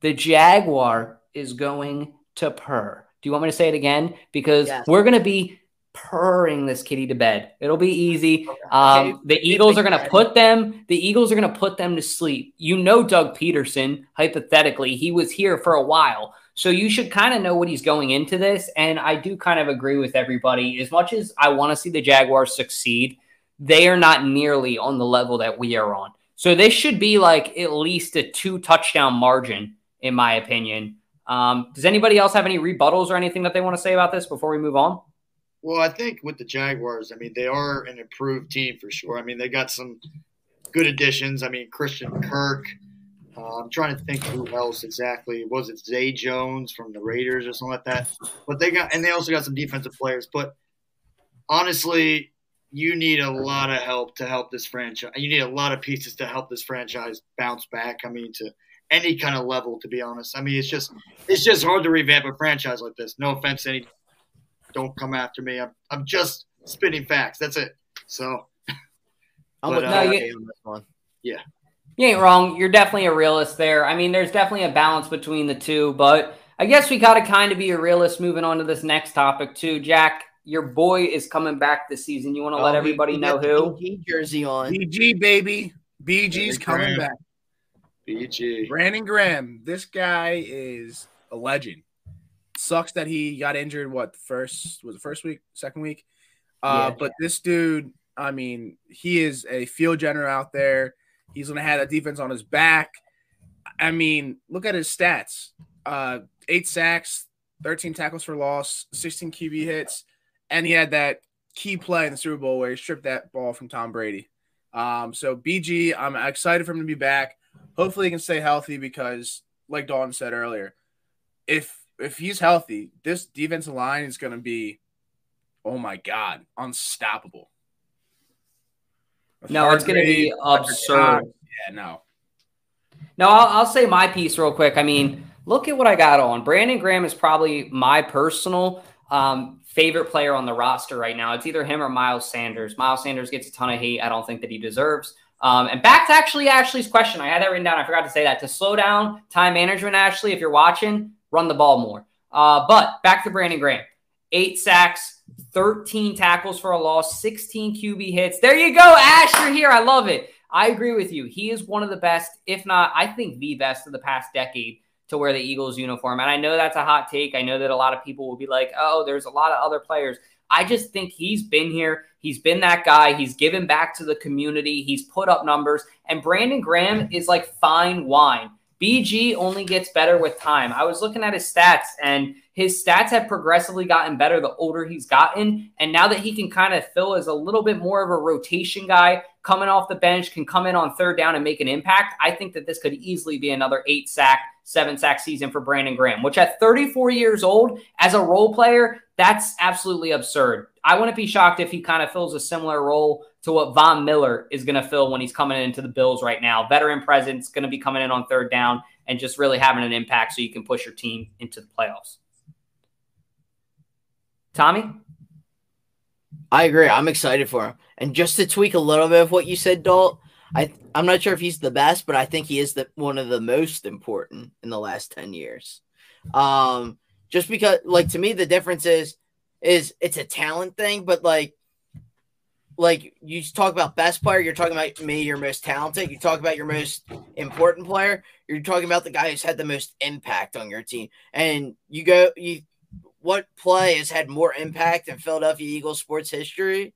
The Jaguar is going to purr. Do you want me to say it again? Because Yes. we're going to be purring this kitty to bed. It'll be easy. Um, the Eagles are going to put them. The Eagles are going to put them to sleep. You know, Doug Pederson. Hypothetically, he was here for a while, so you should kind of know what he's going into this. And I do kind of agree with everybody. As much as I want to see the Jaguars succeed, they are not nearly on the level that we are on. So this should be like at least a two touchdown margin, in my opinion. Um, does anybody else have any rebuttals or anything that they want to say about this before we move on? Well, I think with the Jaguars, I mean, they are an improved team for sure. I mean, they got some good additions. I mean, Christian Kirk. Uh, I'm trying to think who else exactly. Was it Zay Jones from the Raiders or something like that? But they got, and they also got some defensive players. But honestly, you need a lot of help to help this franchise. You need a lot of pieces to help this franchise bounce back. I mean, to any kind of level, to be honest. I mean, it's just it's just hard to revamp a franchise like this. No offense any don't come after me. I'm I'm just spitting facts. That's it. So I'm But, with uh, Kanye on this one. Yeah. You ain't wrong. You're definitely a realist there. I mean, there's definitely a balance between the two, but I guess we got to kind of be a realist moving on to this next topic, too. Jack, your boy is coming back this season. You want to let Oh, everybody he know got who? BG jersey on. BG baby, BG's coming back. BG. Brandon Graham, this guy is a legend. Sucks that he got injured. What first was the first week, second week? Uh, Yeah. but this dude, I mean, he is a field general out there. He's gonna have that defense on his back. I mean, look at his stats: uh, eight sacks, thirteen tackles for loss, sixteen QB hits, and he had that key play in the Super Bowl where he stripped that ball from Tom Brady. Um, so BG, I'm excited for him to be back. Hopefully, he can stay healthy because, like Dalton said earlier, if if he's healthy, this defensive line is going to be, oh my god, unstoppable. With No, it's gonna be absurd. Yeah, no. No, I'll, I'll say my piece real quick. I mean, look at what I got on. Brandon Graham is probably my personal um, favorite player on the roster right now. It's either him or Miles Sanders. Miles Sanders gets a ton of hate. I don't think that he deserves. Um, and back to actually Ashley's question. I had that written down. I forgot to say that. To slow down time management, Ashley, if you're watching, run the ball more. Uh, but back to Brandon Graham. Eight sacks, 13 tackles for a loss, 16 QB hits. There you go, Ash. You're here. I love it. I agree with you. He is one of the best, if not, I think the best of the past decade to wear the Eagles uniform. And I know that's a hot take. I know that a lot of people will be like, oh, there's a lot of other players. I just think he's been here. He's been that guy. He's given back to the community. He's put up numbers. And Brandon Graham is like fine wine. BG only gets better with time. I was looking at his stats, and his stats have progressively gotten better the older he's gotten. And now that he can kind of fill as a little bit more of a rotation guy, coming off the bench, can come in on third down and make an impact, I think that this could easily be another eight sack, seven sack season for Brandon Graham, which at 34 years old, as a role player, that's absolutely absurd. I wouldn't be shocked if he kind of fills a similar role to what Von Miller is going to fill when he's coming into the Bills right now. Veteran presence, going to be coming in on third down and just really having an impact so you can push your team into the playoffs. Tommy? I agree. I'm excited for him. And just to tweak a little bit of what you said, Dalt, I I'm not sure if he's the best, but I think he is the one of the most important in the last 10 years. Um, just because like to me the difference is is it's a talent thing, but like like you talk about best player, you're talking about me, your most talented. You talk about your most important player, you're talking about the guy who's had the most impact on your team. And you go, you what play has had more impact in Philadelphia Eagles sports history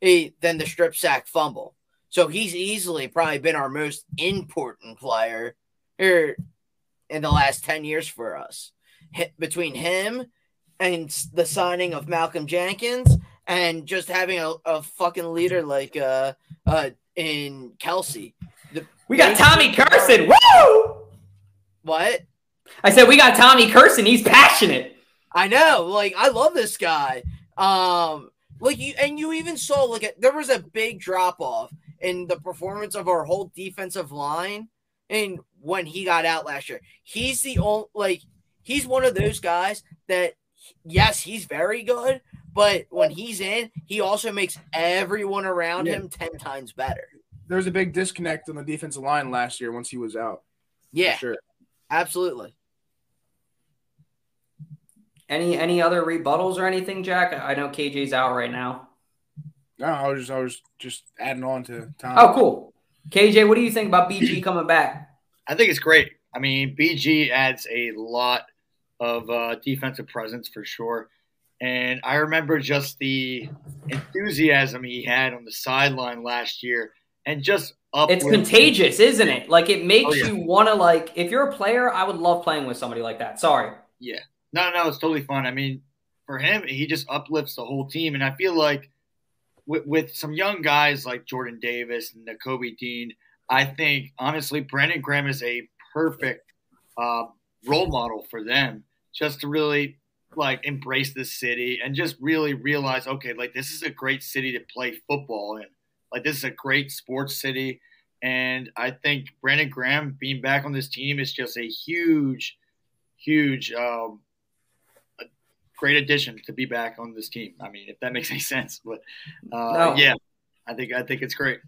than the strip sack fumble? So he's easily probably been our most important player here in the last 10 years for us. Between him and the signing of Malcolm Jenkins and just having a, a fucking leader like uh uh in Kelce. The, we got Tommy Carson. Woo! What? I said we got Tommy Carson. He's passionate. I know. Like I love this guy. Um like you and you even saw like there was a big drop off in the performance of our whole defensive line and when he got out last year. He's the only like he's one of those guys that yes, he's very good, but when he's in, he also makes everyone around yeah. him 10 times better. There was a big disconnect on the defensive line last year once he was out. Yeah. Sure. Absolutely. Any any other rebuttals or anything, Jack? I know KJ's out right now. No, I was just I was just adding on to Tom. Oh, cool. KJ, what do you think about BG [CLEARS THROAT] coming back? I think it's great. I mean, BG adds a lot of uh, defensive presence for sure. And I remember just the enthusiasm he had on the sideline last year and just up. It's contagious, isn't it? Like it makes oh, yeah. you want to like if you're a player, I would love playing with somebody like that. Sorry. Yeah. No, no, it's totally fun. I mean, for him, he just uplifts the whole team. And I feel like with, with some young guys like Jordan Davis and Nakobe Dean, I think honestly, Brandon Graham is a perfect uh, role model for them just to really like embrace this city and just really realize, okay, like this is a great city to play football in. Like this is a great sports city. And I think Brandon Graham being back on this team is just a huge, huge, um, great addition to be back on this team. I mean, if that makes any sense, but uh, no. yeah, I think I think it's great.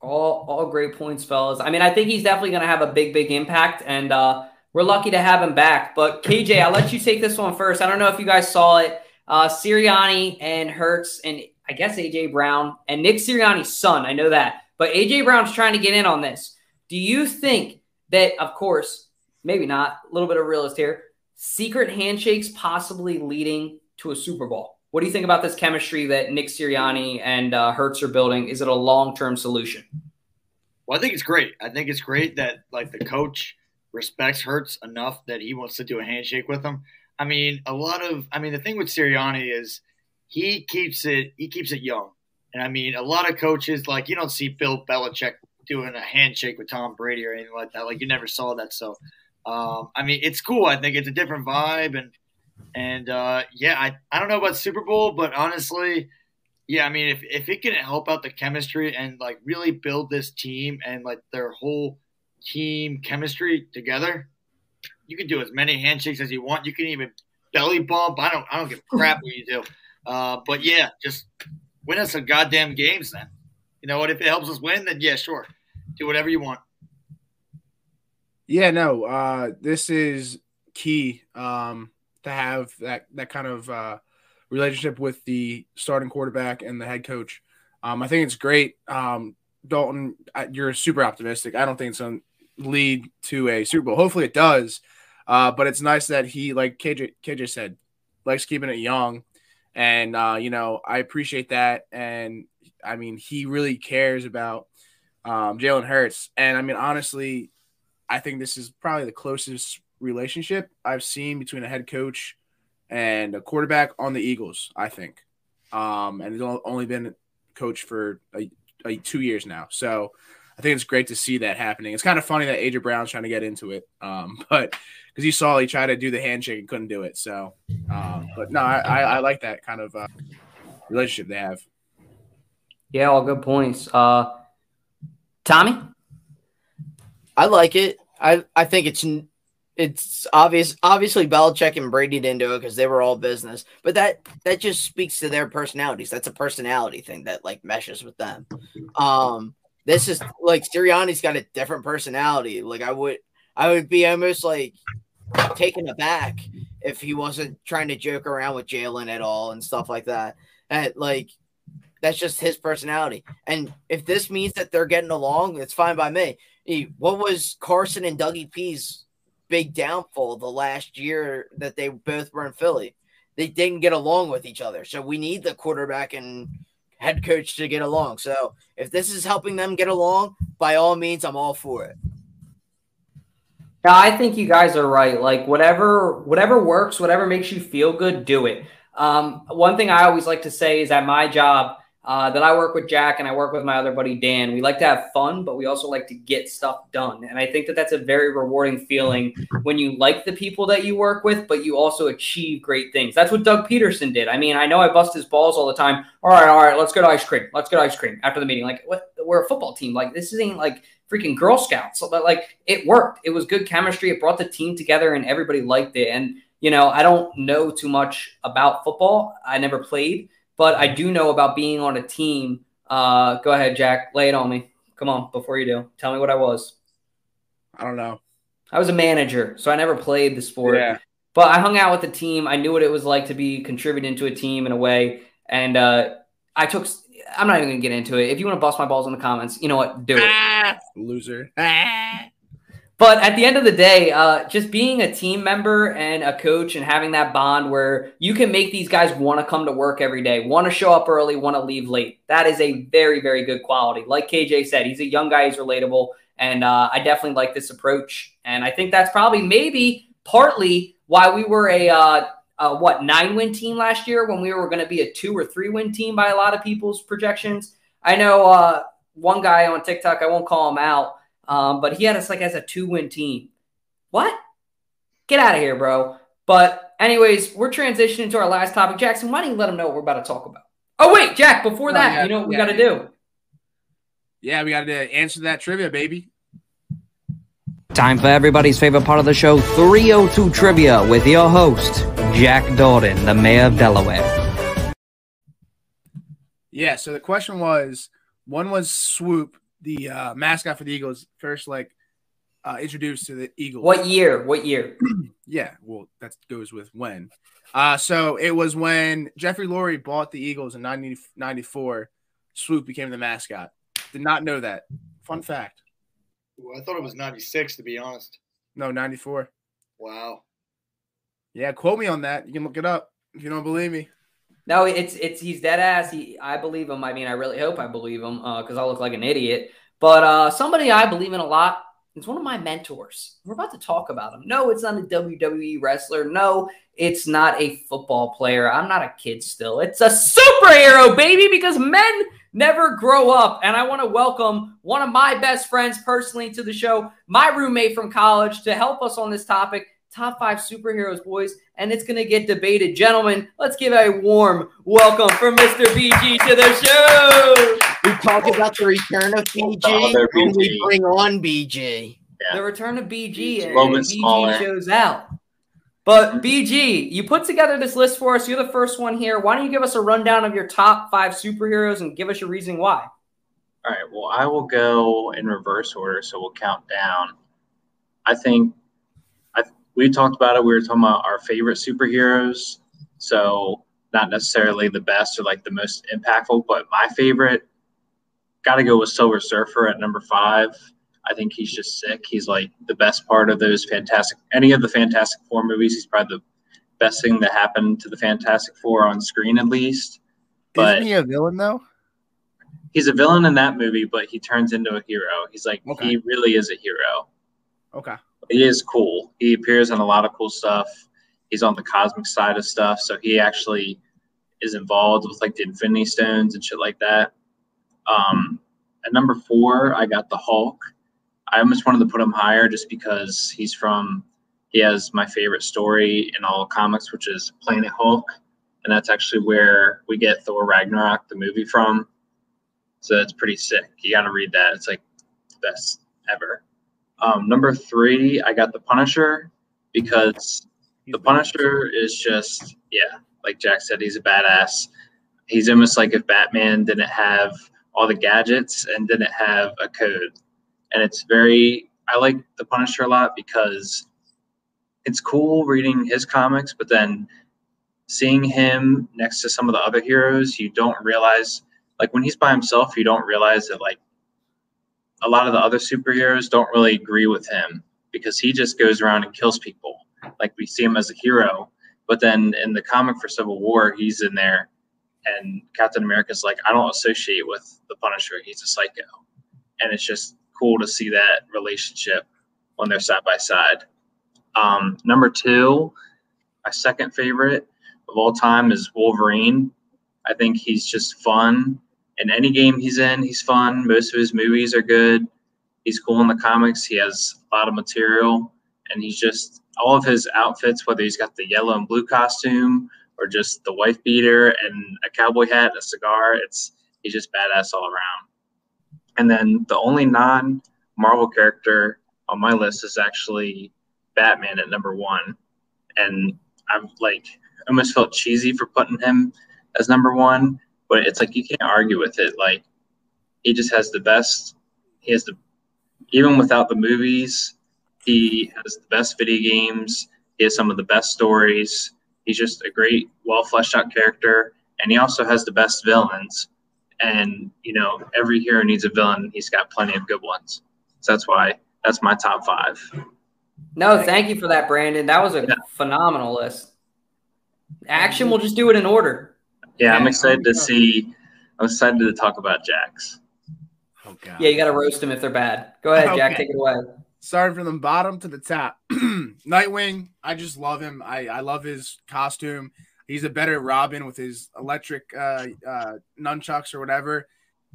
All all great points, fellas. I mean, I think he's definitely going to have a big, big impact, and uh, we're lucky to have him back. But KJ, I'll let you take this one first. I don't know if you guys saw it. Uh, Sirianni and Hurts and I guess AJ Brown and Nick Sirianni's son. I know that, but AJ Brown's trying to get in on this. Do you think that, of course, maybe not a little bit of realist here, secret handshakes possibly leading to a Super Bowl? What do you think about this chemistry that Nick Sirianni and uh, Hurts are building? Is it a long term solution? Well, I think it's great. I think it's great that like the coach respects Hurts enough that he wants to do a handshake with him. I mean, a lot of I mean, the thing with Sirianni is he keeps it he keeps it young. And I mean, a lot of coaches like you don't see Bill Belichick doing a handshake with Tom Brady or anything like that. Like you never saw that. So, um, I mean, it's cool. I think it's a different vibe, and and uh, yeah, I I don't know about Super Bowl, but honestly, yeah, I mean, if if it can help out the chemistry and like really build this team and like their whole team chemistry together, you can do as many handshakes as you want. You can even belly bump. I don't I don't give a crap what you do. Uh, but yeah, just win us some goddamn games then. You know what? If it helps us win, then yeah, sure. Do whatever you want. Yeah, no, uh, this is key um, to have that that kind of uh, relationship with the starting quarterback and the head coach. Um, I think it's great. Um, Dalton, you're super optimistic. I don't think it's going to lead to a Super Bowl. Hopefully, it does. Uh, but it's nice that he, like KJ, KJ said, likes keeping it young. And, uh, you know, I appreciate that. And I mean, he really cares about um, Jalen Hurts. And I mean, honestly, I think this is probably the closest relationship I've seen between a head coach and a quarterback on the Eagles. I think, um, and he's only been coach for a, a, two years now. So I think it's great to see that happening. It's kind of funny that AJ Brown's trying to get into it, um, [LAUGHS] but because you saw he tried to do the handshake and couldn't do it. So, um, but no, I, I, I, like that kind of uh, relationship they have. Yeah, all good points. Uh, Tommy, I like it. I I think it's it's obvious. Obviously, Belichick and Brady didn't do it because they were all business, but that that just speaks to their personalities. That's a personality thing that like meshes with them. Um, this is like Sirianni's got a different personality. Like I would, I would be almost like taken aback if he wasn't trying to joke around with Jalen at all and stuff like that. And like that's just his personality. And if this means that they're getting along, it's fine by me. What was Carson and Dougie P's big downfall the last year that they both were in Philly? They didn't get along with each other. So we need the quarterback and head coach to get along. So if this is helping them get along, by all means, I'm all for it. Yeah, I think you guys are right. Like whatever, whatever works, whatever makes you feel good, do it. Um, one thing I always like to say is at my job, uh, that I work with Jack and I work with my other buddy Dan. We like to have fun, but we also like to get stuff done. And I think that that's a very rewarding feeling when you like the people that you work with, but you also achieve great things. That's what Doug Pederson did. I mean, I know I bust his balls all the time. All right, all right, let's go to ice cream. Let's go to ice cream after the meeting. Like, what? We're a football team. Like, this isn't like freaking Girl Scouts. But like, it worked. It was good chemistry. It brought the team together, and everybody liked it. And you know, I don't know too much about football. I never played but I do know about being on a team. Uh, go ahead, Jack. Lay it on me. Come on, before you do, tell me what I was. I don't know. I was a manager, so I never played the sport. Yeah. But I hung out with the team. I knew what it was like to be contributing to a team in a way, and uh, I took. I'm not even gonna get into it. If you want to bust my balls in the comments, you know what? Do it. Ah, loser. Ah. But at the end of the day, uh, just being a team member and a coach and having that bond where you can make these guys want to come to work every day, want to show up early, want to leave late. That is a very, very good quality. Like KJ said, he's a young guy, he's relatable. And uh, I definitely like this approach. And I think that's probably maybe partly why we were a, uh, a what, nine win team last year when we were going to be a two or three win team by a lot of people's projections. I know uh, one guy on TikTok, I won't call him out um, but he had us like as a two win team. What? Get out of here, bro. But, anyways, we're transitioning to our last topic. Jackson, why don't you let them know what we're about to talk about? Oh, wait, Jack, before that, oh, yeah, you know what we got to do? Yeah, we got to answer that trivia, baby. Time for everybody's favorite part of the show 302 Trivia with your host, Jack Dalton, the mayor of Delaware. Yeah, so the question was one was swoop the uh, mascot for the Eagles first like uh, introduced to the Eagles. What year? What year? [CLEARS THROAT] yeah, well, that goes with when. Uh, so it was when Jeffrey Lurie bought the Eagles in 1994. Swoop became the mascot. Did not know that. Fun fact. Ooh, I thought it was 96, to be honest. No, 94. Wow. Yeah, quote me on that. You can look it up if you don't believe me. No, it's it's he's dead ass. He, I believe him. I mean, I really hope I believe him because uh, I look like an idiot. But uh, somebody I believe in a lot is one of my mentors. We're about to talk about him. No, it's not a WWE wrestler. No, it's not a football player. I'm not a kid still. It's a superhero, baby, because men never grow up. And I want to welcome one of my best friends personally to the show, my roommate from college, to help us on this topic top five superheroes, boys, and it's going to get debated. Gentlemen, let's give a warm welcome for Mr. BG to the show. We talk about the return of BG, and oh, we bring on BG. Yeah. The return of BG and, a little bit and BG smaller. shows out. But BG, you put together this list for us. You're the first one here. Why don't you give us a rundown of your top five superheroes and give us your reason why? All right. Well, I will go in reverse order, so we'll count down. I think I we talked about it. We were talking about our favorite superheroes, so not necessarily the best or like the most impactful, but my favorite. Got to go with Silver Surfer at number five. I think he's just sick. He's like the best part of those fantastic. Any of the Fantastic Four movies, he's probably the best thing that happened to the Fantastic Four on screen, at least. But Isn't he a villain though? he's a villain in that movie, but he turns into a hero. He's like Okay. he really is a hero. Okay. He is cool. He appears in a lot of cool stuff. He's on the cosmic side of stuff, so he actually is involved with like the Infinity Stones and shit like that. Um, at number four, I got the Hulk. I almost wanted to put him higher just because he's from. He has my favorite story in all comics, which is Planet Hulk, and that's actually where we get Thor Ragnarok, the movie, from. So that's pretty sick. You got to read that. It's like the best ever. Um, number three, I got the Punisher because the. Punisher is just yeah, like Jack said, he's a badass. He's almost like if Batman didn't have all the gadgets and didn't have a code. And it's very I like the Punisher a lot because it's cool reading his comics, but then seeing him next to some of the other heroes, you don't realize like when he's by himself, you don't realize that like a lot of the other superheroes don't really agree with him because he just goes around and kills people. Like we see him as a hero, but then in the comic for Civil War, he's in there, and Captain America's like, I don't associate with the Punisher. He's a psycho, and it's just cool to see that relationship when they're side by side. Um, number two, my second favorite of all time is Wolverine. I think he's just fun. In any game he's in, he's fun. Most of his movies are good. He's cool in the comics. He has a lot of material, and he's just all of his outfits, whether he's got the yellow and blue costume or just the wife beater and a cowboy hat, and a cigar. It's he's just badass all around. And then the only non Marvel character on my list is actually Batman at number one. And I'm like almost felt cheesy for putting him as number one, but it's like you can't argue with it. Like he just has the best. He has the even without the movies, he has the best video games. He has some of the best stories. He's just a great, well fleshed out character, and he also has the best villains. And you know, every hero needs a villain. He's got plenty of good ones. So that's why that's my top five. No, thank you for that, Brandon. That was a Yeah. phenomenal list. Action, we'll just do it in order. Yeah, I'm excited to see. I'm excited to talk about Jax. Oh god. Yeah, you got to roast them if they're bad. Go ahead, Jack. Okay. Take it away. Starting from the bottom to the top. [CLEARS THROAT] Nightwing, I just love him. I, I love his costume. He's a better Robin with his electric uh, uh, nunchucks or whatever.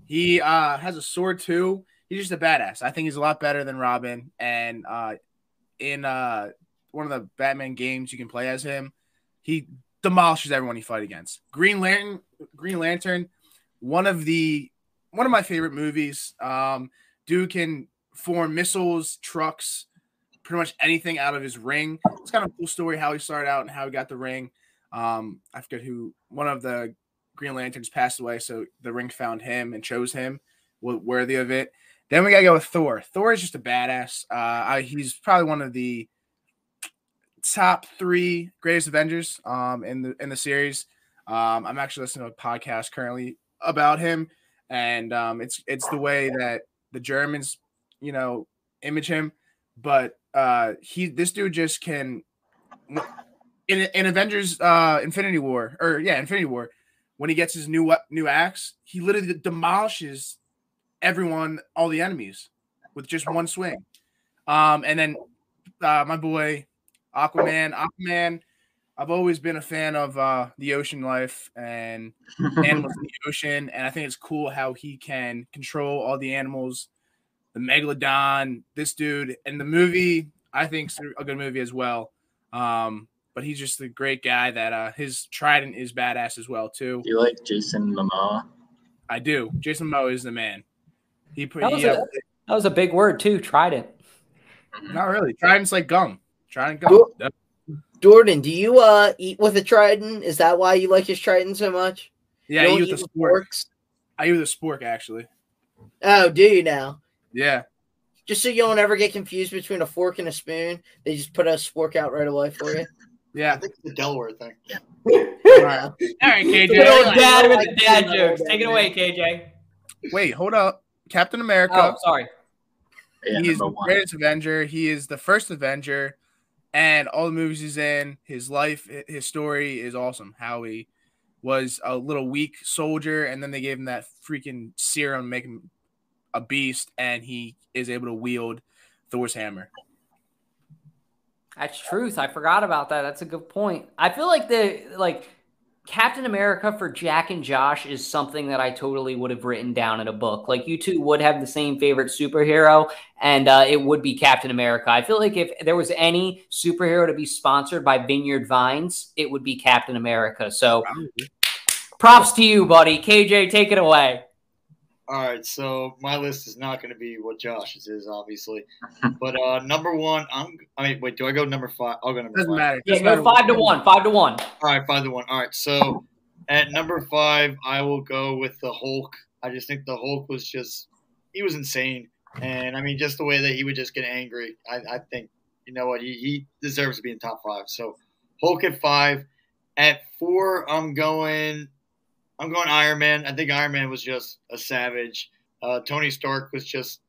He uh, has a sword too. He's just a badass. I think he's a lot better than Robin. And uh, in uh, one of the Batman games, you can play as him. He demolishes everyone he fight against. Green Lantern, Green Lantern, one of the one of my favorite movies. Um, dude can form missiles, trucks, pretty much anything out of his ring. It's kind of a cool story how he started out and how he got the ring. Um, I forget who one of the Green Lanterns passed away, so the ring found him and chose him worthy of it. Then we gotta go with Thor. Thor is just a badass. Uh, I, he's probably one of the top three greatest Avengers um, in the in the series. Um, I'm actually listening to a podcast currently about him, and um, it's it's the way that the Germans, you know, image him. But uh, he this dude just can in in Avengers uh, Infinity War or yeah Infinity War when he gets his new new axe, he literally demolishes everyone, all the enemies with just one swing. Um, and then uh, my boy Aquaman, Aquaman. I've always been a fan of uh, the ocean life and [LAUGHS] animals in the ocean, and I think it's cool how he can control all the animals. The megalodon, this dude, and the movie, I think, is a good movie as well. Um, but he's just a great guy. That uh, his trident is badass as well too. Do you like Jason Momoa? I do. Jason Momoa is the man. He put That was, he, uh, a, that was a big word too. Trident. Not really. Trident's like gum. Trident gum. Cool. Yep. Jordan, do you uh eat with a trident? Is that why you like his trident so much? Yeah, You I don't eat with eat a spork. forks? I eat with a spork actually. Oh, do you now? Yeah. Just so you don't ever get confused between a fork and a spoon, they just put a spork out right away for you. Yeah, I think it's the Delaware thing. [LAUGHS] All right, All right KJ. Little Yeah, dad with like the dad that. jokes. Take it away, KJ. Wait, hold up. Captain America. Oh, sorry. Yeah, he is the one. greatest Avenger. He is the first Avenger, and all the movies he's in, his life, his story is awesome. How he was a little weak soldier, and then they gave him that freaking serum, make him a beast, and he is able to wield Thor's hammer. That's truth. I forgot about that. That's a good point. I feel like the like Captain America for Jack and Josh is something that I totally would have written down in a book. Like you two would have the same favorite superhero, and uh, it would be Captain America. I feel like if there was any superhero to be sponsored by Vineyard Vines, it would be Captain America. So props to you, buddy. KJ, take it away. All right, so my list is not going to be what Josh's is, obviously. [LAUGHS] But uh number one, I'm. I mean, wait, do I go number five? I'll go number Doesn't five. matter. Yeah, Doesn't go matter five to one. Five to one. All right, five to one. All right, so at number five, I will go with the Hulk. I just think the Hulk was just he was insane, and I mean, just the way that he would just get angry. I, I think you know what he, he deserves to be in top five. So Hulk at five. At four, I'm going. I'm going Iron Man. I think Iron Man was just a savage. Uh, Tony Stark was just.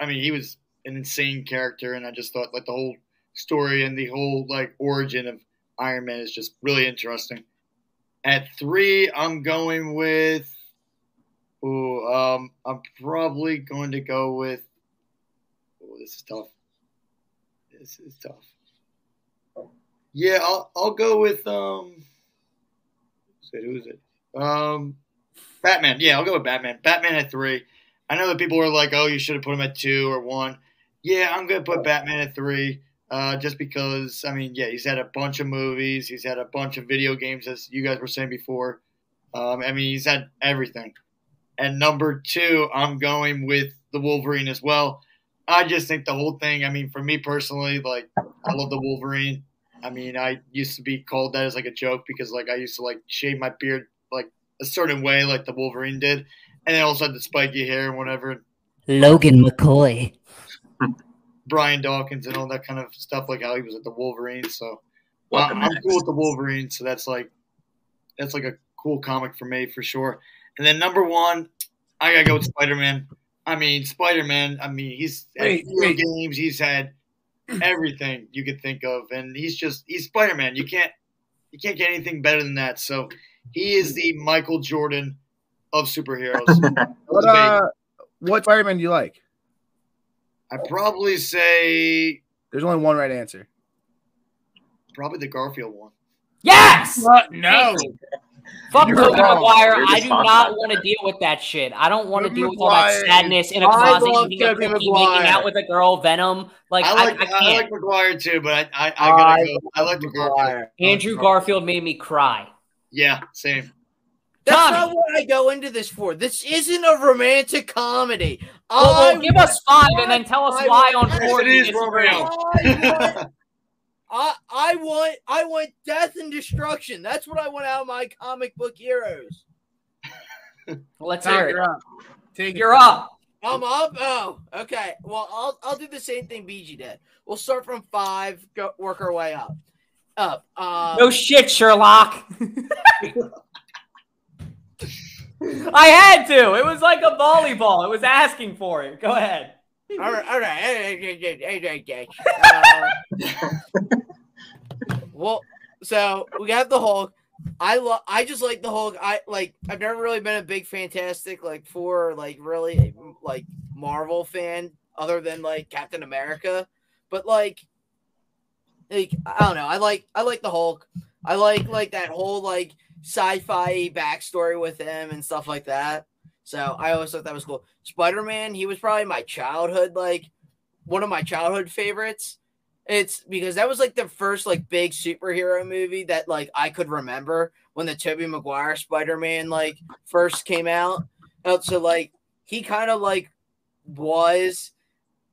I mean, he was an insane character, and I just thought like the whole story and the whole like origin of Iron Man is just really interesting. At three, I'm going with. Ooh, um, I'm probably going to go with. Oh, this is tough. This is tough. Yeah, I'll I'll go with um. Who's it? Who is it? Um, Batman. Yeah, I'll go with Batman. Batman at three. I know that people are like, "Oh, you should have put him at two or one." Yeah, I'm gonna put Batman at three. Uh, just because, I mean, yeah, he's had a bunch of movies, he's had a bunch of video games, as you guys were saying before. Um, I mean, he's had everything. And number two, I'm going with the Wolverine as well. I just think the whole thing. I mean, for me personally, like I love the Wolverine. I mean, I used to be called that as like a joke because like I used to like shave my beard a certain way, like the Wolverine did, and then also had the spiky hair and whatever. Logan McCoy. Brian Dawkins and all that kind of stuff, like how he was at the Wolverine. So Welcome I'm next. cool with the Wolverine. So that's like that's like a cool comic for me for sure. And then number one, I gotta go with Spider Man. I mean, Spider Man. I mean, he's had Wait, video wait. games. He's had everything you could think of, and he's just he's Spider Man. You can't you can't get anything better than that. So he is the Michael Jordan of superheroes. [LAUGHS] What uh, what Spider-Man do you like? I'd probably say There's only one right answer. probably the Garfield one. Yes. What? No. Fuck You're Tobey. Maguire. I do not want to deal with that shit. I don't want to deal with all that sadness in a closet love eating a cookie, making out with a girl, Venom. Like I I, like I, I, can't. like Maguire too, but I I, I gotta I go. I like the Garfield. Andrew Garfield made me cry. Yeah, same. That's Tommy. not what I go into this for. This isn't a romantic comedy. Well, well, give us five and then tell us I why on Yes, four. it you is disagree. Romeo. I want, I, I want I want death and destruction. That's what I want out of my comic book heroes. Let's Tom, hear you're it. up. Take it. You're up. I'm up. Oh, okay. Well, I'll I'll do the same thing BG did. We'll start from five, go work our way up. Up. Um, No shit, Sherlock. I had to. It was like a volleyball. It was asking for it. Go ahead. All right, all right. [LAUGHS] Uh, well, so we have the Hulk. I love. I just like the Hulk. I like. I've never really been a big Fantastic like four like really like Marvel fan other than like Captain America, but like, like I don't know. I like. I like the Hulk. I like like that whole like sci-fi backstory with him and stuff like that. So I always thought that was cool. Spider Man, he was probably my childhood, like one of my childhood favorites. It's because that was like the first like big superhero movie that like I could remember when the Tobey Maguire Spider Man like first came out. Uh, So like he kind of like was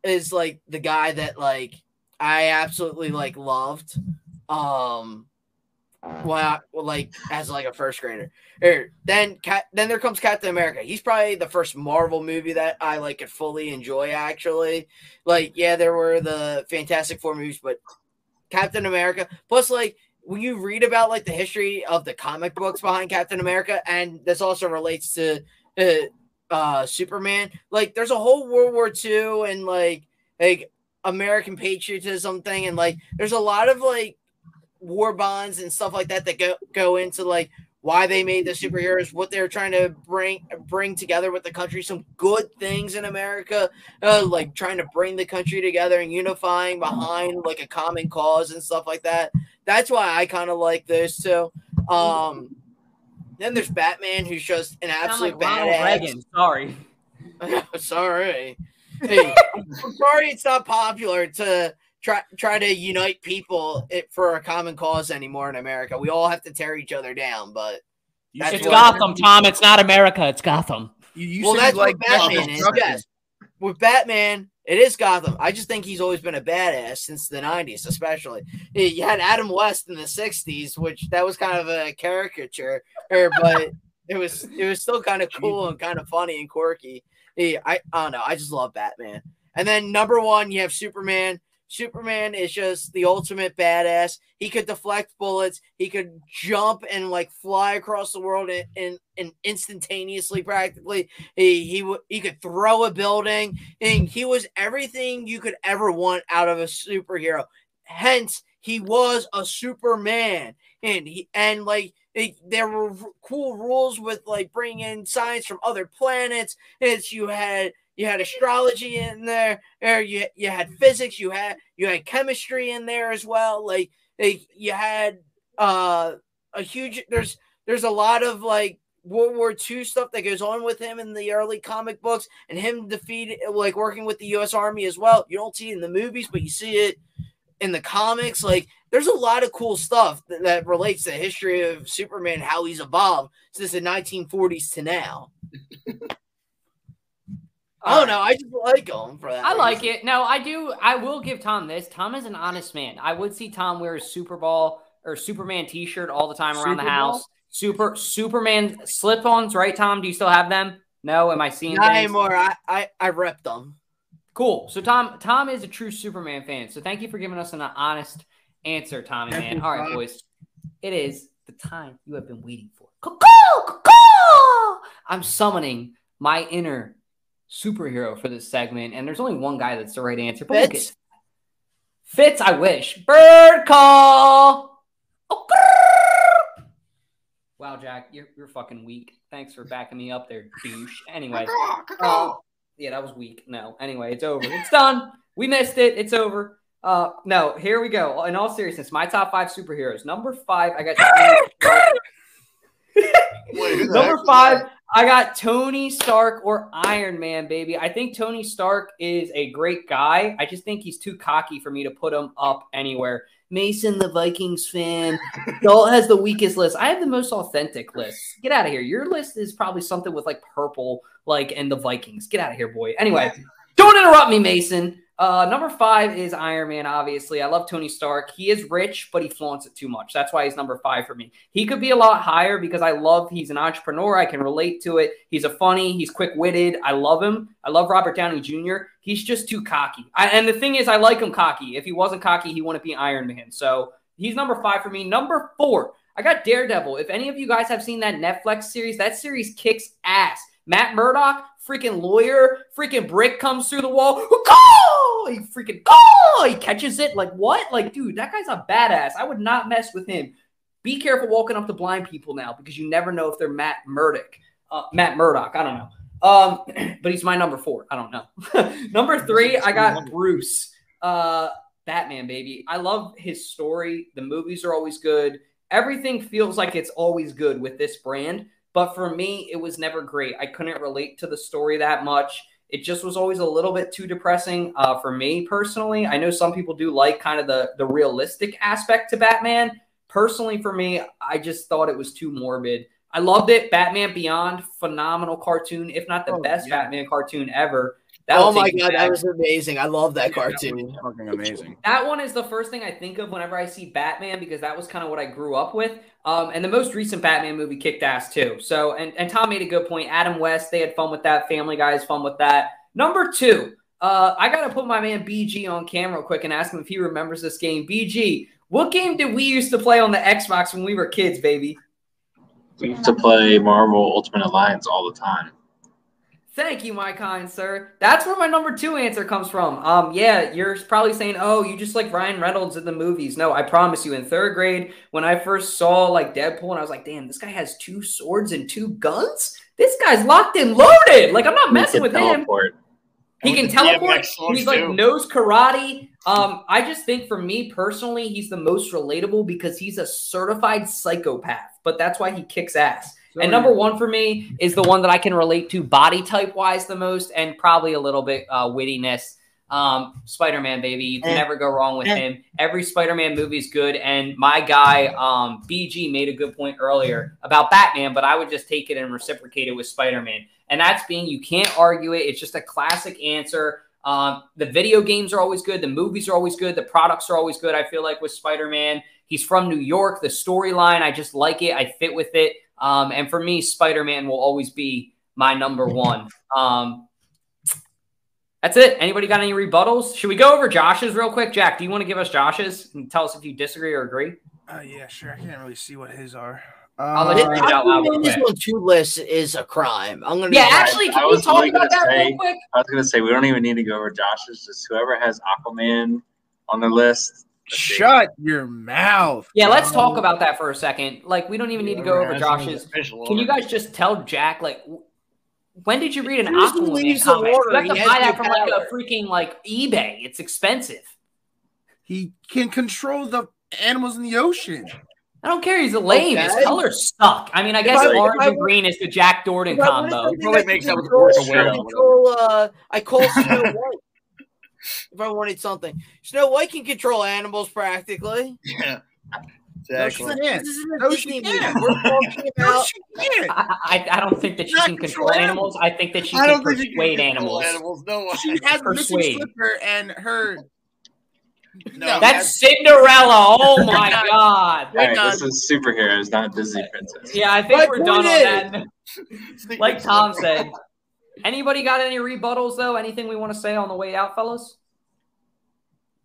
is like the guy that like I absolutely like loved. Um, well, like as like a first grader. Or then then there comes Captain America. He's probably the first Marvel movie that I like could fully enjoy actually. Like, yeah, there were the Fantastic Four movies, but Captain America. Plus, like when you read about like the history of the comic books behind Captain America, and this also relates to uh, uh Superman. Like, there's a whole World War II and like like American patriotism thing, and like there's a lot of like war bonds and stuff like that that go go into like why they made the superheroes, what they're trying to bring bring together with the country, some good things in America, uh, like trying to bring the country together and unifying behind like a common cause and stuff like that. That's why I kind of like this too. Um, then there's Batman, who's just an absolute like badass. Sorry. [LAUGHS] sorry. Hey, [LAUGHS] I'm sorry it's not popular to try try to unite people it, for a common cause anymore in America. We all have to tear each other down, but That's It's you what- like- Gotham, Tom. It's not America. It's Gotham. You, you well, that's like what Batman is. Yes, with Batman, it is Gotham. I just think he's always been a badass since the '90s, especially. You had Adam West in the '60s, which that was kind of a caricature, er, but it was it was still kind of [LAUGHS] cool and kind of funny and quirky. Yeah, I, I don't know. I just love Batman. And then number one, you have Superman. Superman is just the ultimate badass. He could deflect bullets. He could jump and like fly across the world and and, instantaneously, practically. He he he could throw a building, and he was everything you could ever want out of a superhero. Hence, he was a Superman, and he and like it, there were r- cool rules with like bringing in science from other planets. It's you had you had astrology in there, or you you had physics, you had you had chemistry in there as well. Like, like you had uh a huge there's there's a lot of like World War II stuff that goes on with him in the early comic books and him defeated like working with the US Army as well. You don't see it in the movies, but you see it in the comics. Like there's a lot of cool stuff that, that relates to the history of Superman, how he's evolved since the 1940s to now. I don't know. I just like him for that. I like it. No, I do. I will give Tom this. Tom is an honest man. I would see Tom wear a Super Bowl or Superman T-shirt all the time around Super the house. Super Superman slip-ons, right? Tom, do you still have them? No, am I seeing Not things? anymore. I I, I repped them. Cool. So Tom, Tom is a true Superman fan. So thank you for giving us an honest answer, Tommy man. All right, boys. It is the time you have been waiting for. I'm summoning my inner superhero for this segment, and there's only one guy that's the right answer. But Fitz? Fitz, I wish. Bird call. Wow, Jack, you're, you're fucking weak. Thanks for backing me up there, douche. Anyway. Uh, [LAUGHS] yeah, that was weak. No. Anyway, it's over. It's done. We missed it. It's over. Uh, no, here we go. In all seriousness, my top five superheroes. Number five, I got [LAUGHS] Wait, who the heck Number five. I got Tony Stark or Iron Man, baby. I think Tony Stark is a great guy. I just think he's too cocky for me to put him up anywhere. Mason, the Vikings fan, Dalt has the weakest list. I have the most authentic list. Get out of here. Your list is probably something with like purple, like and the Vikings. Get out of here, boy. Anyway, don't interrupt me, Mason. Uh, number five is Iron Man. Obviously, I love Tony Stark. He is rich, but he flaunts it too much. That's why he's number five for me. He could be a lot higher because I love. He's an entrepreneur. I can relate to it. He's a funny. He's quick witted. I love him. I love Robert Downey Jr. He's just too cocky. I, and the thing is, I like him cocky. If he wasn't cocky, he wouldn't be Iron Man. So he's number five for me. Number four, I got Daredevil. If any of you guys have seen that Netflix series, that series kicks ass. Matt Murdock, freaking lawyer, freaking brick comes through the wall. He freaking go! He catches it. Like what? Like, dude, that guy's a badass. I would not mess with him. Be careful walking up to blind people now because you never know if they're Matt Murdock. Uh, Matt Murdock. I don't know. Um, [CLEARS THROAT] but he's my number four. I don't know. [LAUGHS] number three, I got Bruce. Uh, Batman, baby. I love his story. The movies are always good. Everything feels like it's always good with this brand. But for me, it was never great. I couldn't relate to the story that much. It just was always a little bit too depressing uh, for me personally. I know some people do like kind of the the realistic aspect to Batman. Personally, for me, I just thought it was too morbid. I loved it. Batman Beyond, phenomenal cartoon, if not the Oh, best yeah. Batman cartoon ever. That oh my god, back. that was amazing. I love that cartoon. Fucking amazing. That one is the first thing I think of whenever I see Batman because that was kind of what I grew up with. Um, and the most recent Batman movie kicked ass too. So, and, and Tom made a good point. Adam West, they had fun with that. Family Guy has fun with that. Number two, uh, I got to put my man BG on camera real quick and ask him if he remembers this game. BG, what game did we used to play on the Xbox when we were kids, baby? We used to play Marvel Ultimate Alliance all the time. Thank you, my kind sir. That's where my number two answer comes from. Um, yeah, you're probably saying, "Oh, you just like Ryan Reynolds in the movies." No, I promise you. In third grade, when I first saw like Deadpool, and I was like, "Damn, this guy has two swords and two guns. This guy's locked and loaded. Like I'm not messing with could him. He can teleport. He's like too. knows karate. Um, I just think for me personally, he's the most relatable because he's a certified psychopath. But that's why he kicks ass. And number one for me is the one that I can relate to body type wise the most, and probably a little bit uh, wittiness. Um, Spider Man, baby, you can never go wrong with him. Every Spider Man movie is good, and my guy um, BG made a good point earlier about Batman, but I would just take it and reciprocate it with Spider Man, and that's being you can't argue it. It's just a classic answer. Um, the video games are always good. The movies are always good. The products are always good. I feel like with Spider Man, he's from New York. The storyline, I just like it. I fit with it. Um, and for me, Spider Man will always be my number one. Um, that's it. Anybody got any rebuttals? Should we go over Josh's real quick? Jack, do you want to give us Josh's and tell us if you disagree or agree? Uh, yeah, sure. I can't really see what his are. I'll let you Uh, read it out loud this quick. on two lists is a crime. I'm gonna. Yeah, actually, I can we was talk really about that say- real quick? I was gonna say we don't even need to go over Josh's. Just whoever has Aquaman on their list. Let's see. Shut your mouth. Yeah, let's talk about that for a second. Like, we don't even need to go over has one is Josh's. Can you guys just tell Jack like when did you read an As soon Aquaman leaves the comic? water, you have to buy that from like a freaking like eBay. It's expensive. He can control the animals in the ocean. I don't care. He's a lame. His colors suck. I mean, I If guess I- orange I and green is the Jack Jordan If I wanted combo. something probably I makes could that with the control, Force I control, uh, I call [LAUGHS] Snow White. If I wanted something, Snow White can control animals practically. [LAUGHS] Yeah. No, she Exactly. This isn't No, she can't. We're talking [LAUGHS] No, she can't. I, I, I don't think that she can control control animals. I think that she I can don't think you can persuade animals. animals. No. She has a missing slipper and her. No, That's Cinderella. Oh [LAUGHS] my God. god. All right, Hang this is superheroes, not Disney princess. Yeah, I think My we're done point on that. Like Tom said. Anybody got any rebuttals though? Anything we want to say on the way out, fellas?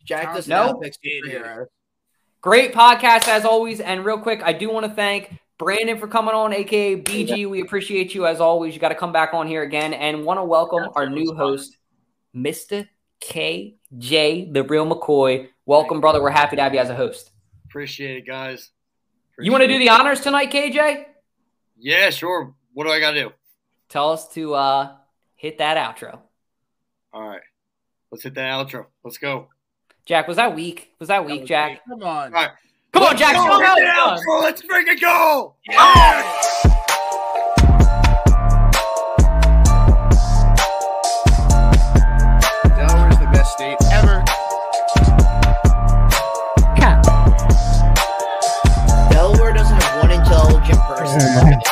Jack doesn't No? have pick superheroes. Great podcast as always. And real quick, I do want to thank Brandon for coming on, aka BG. We appreciate you as always. You got to come back on here again, and want to welcome our new host, Mister KJ, the real McCoy. Welcome, brother. We're happy to have you as a host. Appreciate it, guys. You want to do the honors tonight, KJ? Yeah, sure. What do I got to do? Tell us to uh, hit that outro. All right. Let's hit that outro. Let's go. Jack, was that weak? Was that weak, Jack? Come on. All right. Come on, Jack. Let's Show go. them Hit how the it's done. outro. Let's freaking go. Delaware is the best state ever. Delaware doesn't have one intelligent person. Oh,